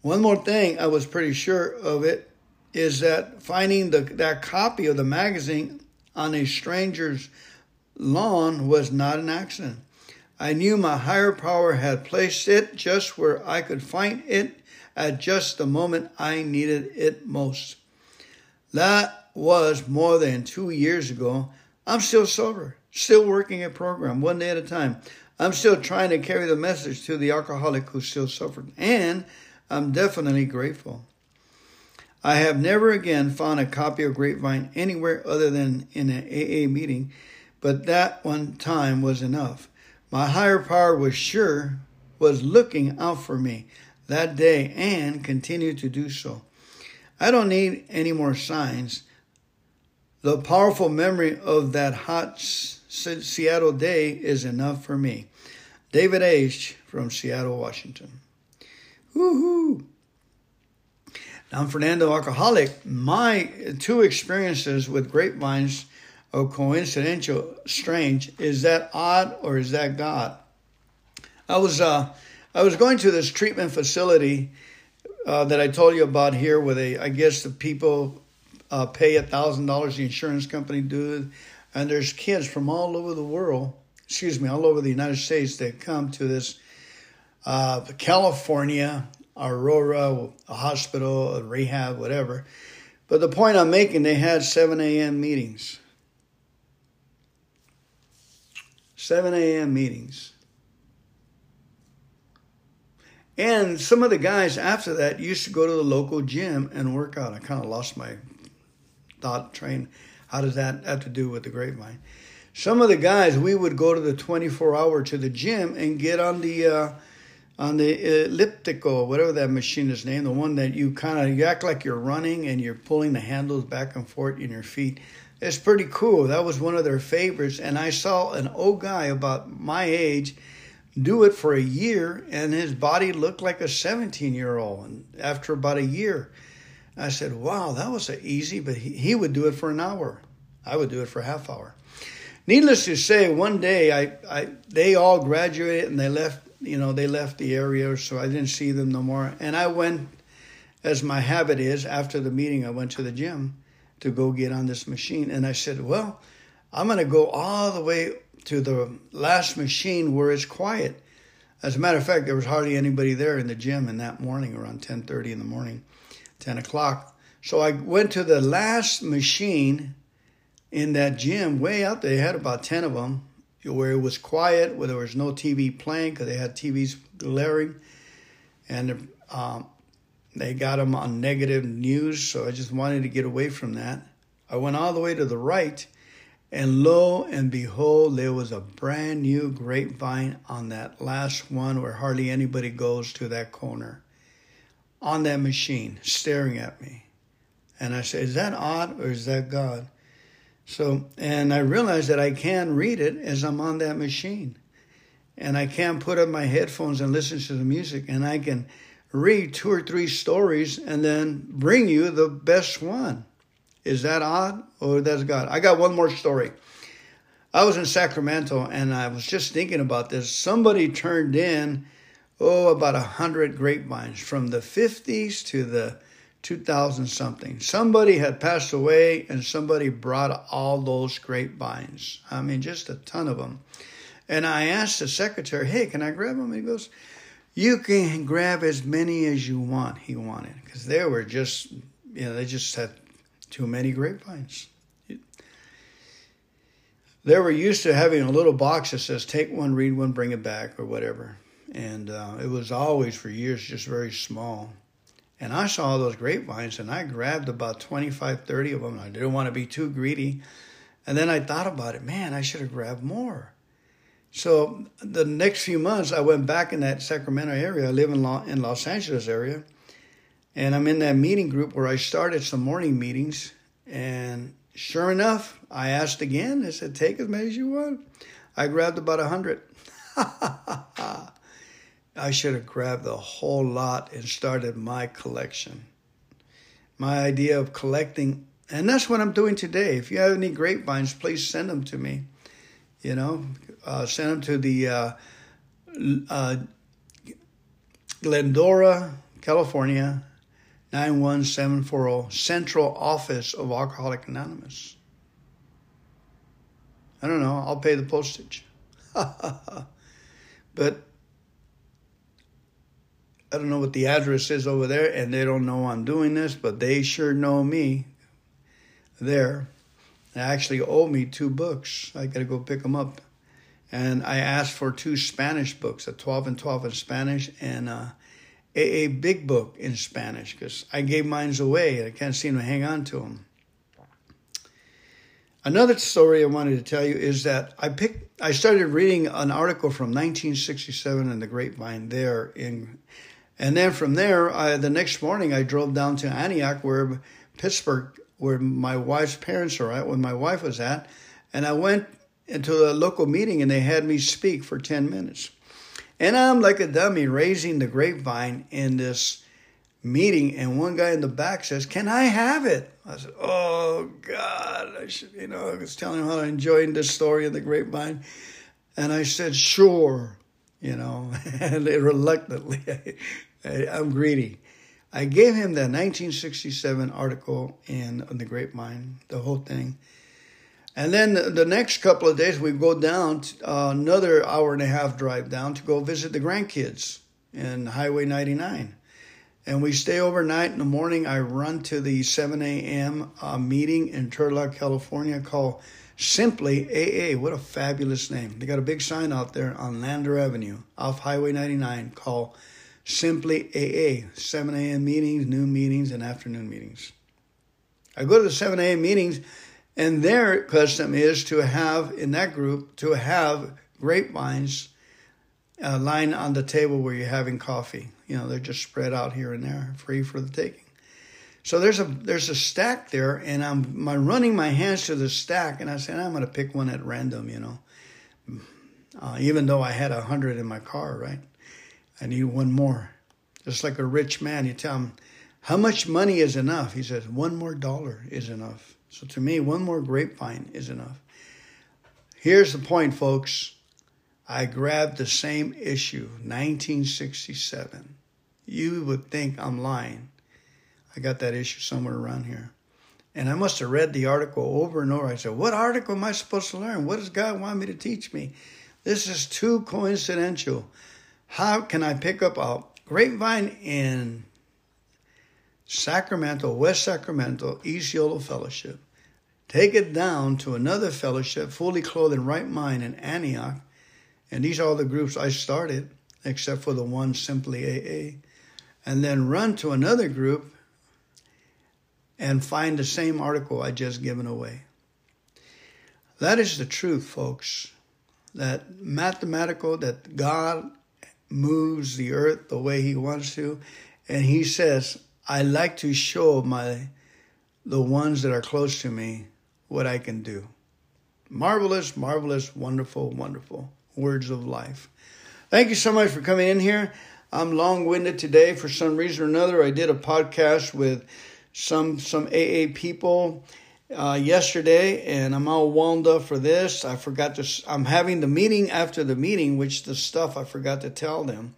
S1: One more thing I was pretty sure of it is that finding the, that copy of the magazine on a stranger's lawn was not an accident. I knew my higher power had placed it just where I could find it at just the moment I needed it most. That was more than two years ago. I'm still sober, still working a program one day at a time. I'm still trying to carry the message to the alcoholic who still suffered, and I'm definitely grateful. I have never again found a copy of Grapevine anywhere other than in an AA meeting, but that one time was enough. My higher power was sure was looking out for me that day and continued to do so. I don't need any more signs. The powerful memory of that hot Seattle day is enough for me. David H. from Seattle, Washington. Woohoo! Now, I'm Fernando Alcoholic. My two experiences with grapevines are coincidental, strange. Is that odd or is that God? I was uh, I was going to this treatment facility uh, that I told you about here, where they, I guess the people uh, pay a thousand dollars, the insurance company do, and there's kids from all over the world, excuse me, all over the United States that come to this uh, California, Aurora, a hospital, a rehab, whatever. But the point I'm making, they had 7 a.m. meetings. 7 a.m. meetings. And some of the guys after that used to go to the local gym and work out. I kind of lost my thought train. How does that have to do with the grapevine? Some of the guys, we would go to the 24 hour to the gym and get on the uh, on the elliptical, whatever that machine is named, the one that you kind of you act like you're running and you're pulling the handles back and forth in your feet. It's pretty cool. That was one of their favorites. And I saw an old guy about my age do it for a year, and his body looked like a 17 year old. And after about a year, I said, Wow, that was easy, but he, he would do it for an hour. I would do it for a half hour. Needless to say, one day I, I they all graduated and they left, you know, they left the area, so I didn't see them no more. And I went, as my habit is, after the meeting, I went to the gym to go get on this machine. And I said, Well, I'm going to go all the way to the last machine where it's quiet. As a matter of fact, there was hardly anybody there in the gym in that morning around 10:30 in the morning, 10 o'clock. So I went to the last machine in that gym way out there. They had about 10 of them where it was quiet, where there was no TV playing because they had TVs glaring. And um, they got them on negative news. So I just wanted to get away from that. I went all the way to the right and lo and behold, there was a brand new grapevine on that last one where hardly anybody goes to that corner on that machine staring at me. And I said, Is that odd or is that God? So, and I realized that I can read it as I'm on that machine. And I can put up my headphones and listen to the music, and I can read two or three stories and then bring you the best one. Is that odd or that's God? I got one more story. I was in Sacramento and I was just thinking about this. Somebody turned in, oh, about a hundred grapevines from the 50s to the 2000 something. Somebody had passed away and somebody brought all those grapevines. I mean, just a ton of them. And I asked the secretary, hey, can I grab them? He goes, you can grab as many as you want, he wanted. Because they were just, you know, they just had too many grapevines. They were used to having a little box that says, take one, read one, bring it back, or whatever. And uh, it was always for years just very small. And I saw those grapevines and I grabbed about 25, 30 of them. I didn't want to be too greedy. And then I thought about it, man, I should have grabbed more. So the next few months, I went back in that Sacramento area. I live in, in Los Angeles area. And I'm in that meeting group where I started some morning meetings. And sure enough, I asked again. I said, take as many as you want. I grabbed about a hundred. I should have grabbed the whole lot and started my collection. My idea of collecting, and that's what I'm doing today. If you have any grapevines, please send them to me. You know, uh, send them to the uh, uh, Glendora, California, 91740, Central Office of Alcoholic Anonymous. I don't know, I'll pay the postage. but I don't know what the address is over there, and they don't know I'm doing this, but they sure know me there. They actually owe me two books. I got to go pick them up. And I asked for two Spanish books, a 12 and 12 in Spanish and uh, a, a big book in Spanish, because I gave mine away and I can't seem to hang on to them. Another story I wanted to tell you is that I picked, I started reading an article from 1967 in the Grapevine there in and then from there, I, the next morning, I drove down to Antioch, where Pittsburg, where my wife's parents are at, where my wife was at. And I went into a local meeting and they had me speak for 10 minutes. And I'm like a dummy raising the grapevine in this meeting. And one guy in the back says, Can I have it? I said, Oh, God. I should, you know, I was telling him how I enjoyed this story of the grapevine. And I said, Sure you know, and reluctantly, I, am greedy. I gave him the 1967 article in, the Grapevine, the whole thing. And then the next couple of days, we go down uh, another hour and a half drive down to go visit the grandkids in Highway 99. And we stay overnight. In the morning, I run to the 7 a.m. Uh, meeting in Turlock, California called Simply AA. What a fabulous name. They got a big sign out there on Lander Avenue off Highway 99 called Simply AA. 7 a.m. meetings, noon meetings, and afternoon meetings. I go to the 7 a.m. meetings, and their custom is to have, in that group, to have grapevines uh, lying on the table where you're having coffee. You know, they're just spread out here and there, free for the taking. So there's a there's a stack there, and I'm my running my hands to the stack, and I said I'm going to pick one at random, you know. Uh, even though I had a hundred in my car, right? I need one more. Just like a rich man, you tell him, how much money is enough? He says, one more dollar is enough. So to me, one more grapevine is enough. Here's the point, folks. I grabbed the same issue, 1967. You would think I'm lying. I got that issue somewhere around here. And I must have read the article over and over. I said, What article am I supposed to learn? What does God want me to teach me? This is too coincidental. How can I pick up a grapevine in Sacramento, West Sacramento, East Yolo Fellowship, take it down to another fellowship, fully clothed in right mind in Antioch? And these are all the groups I started, except for the one simply AA. And then run to another group and find the same article I just given away. That is the truth, folks. That mathematical, that God moves the earth the way He wants to, and He says, "I like to show my the ones that are close to me what I can do." Marvelous, marvelous, wonderful, wonderful words of life. Thank you so much for coming in here. I'm long winded today for some reason or another. I did a podcast with some some AA people uh, yesterday, and I'm all wound up for this. I forgot to. I'm having the meeting after the meeting, which the stuff I forgot to tell them,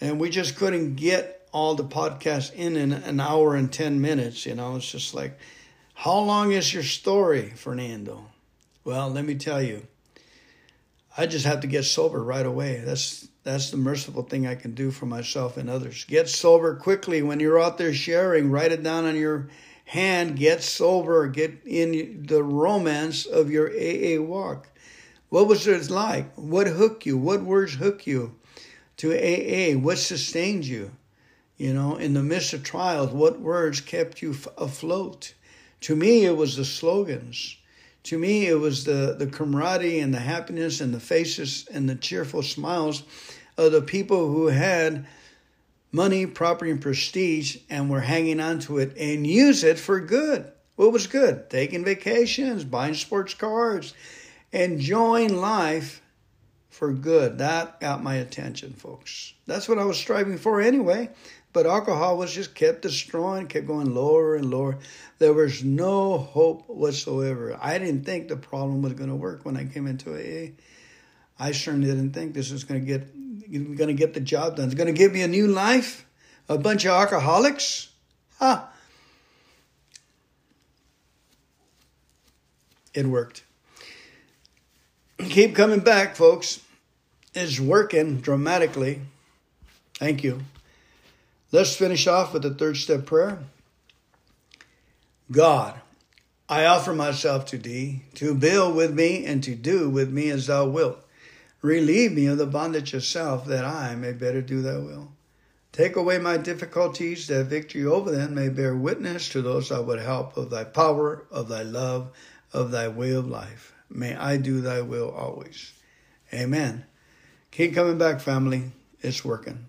S1: and we just couldn't get all the podcasts in in an hour and ten minutes. You know, it's just like, how long is your story, Fernando? Well, let me tell you. I just have to get sober right away. That's that's the merciful thing I can do for myself and others. Get sober quickly when you're out there sharing. Write it down on your hand. Get sober. Get in the romance of your AA walk. What was it like? What hooked you? What words hooked you to AA? What sustained you? You know, in the midst of trials, what words kept you afloat? To me, it was the slogans to me, it was the, the camaraderie and the happiness and the faces and the cheerful smiles of the people who had money, property, and prestige and were hanging on to it and use it for good. What was good? Taking vacations, buying sports cars, enjoying life for good. That got my attention, folks. That's what I was striving for anyway. But alcohol was just kept destroying, kept going lower and lower. There was no hope whatsoever. I didn't think the problem was going to work when I came into AA. I certainly didn't think this was going to get going to get the job done. It's going to give me a new life. A bunch of alcoholics. Ha! It worked. Keep coming back, folks. It's working dramatically. Thank you. Let's finish off with the third step prayer. God, I offer myself to thee, to build with me and to do with me as thou wilt. Relieve me of the bondage of self, that I may better do thy will. Take away my difficulties, that victory over them may bear witness to those I would help of thy power, of thy love, of thy way of life. May I do thy will always. Amen. Keep coming back, family. It's working.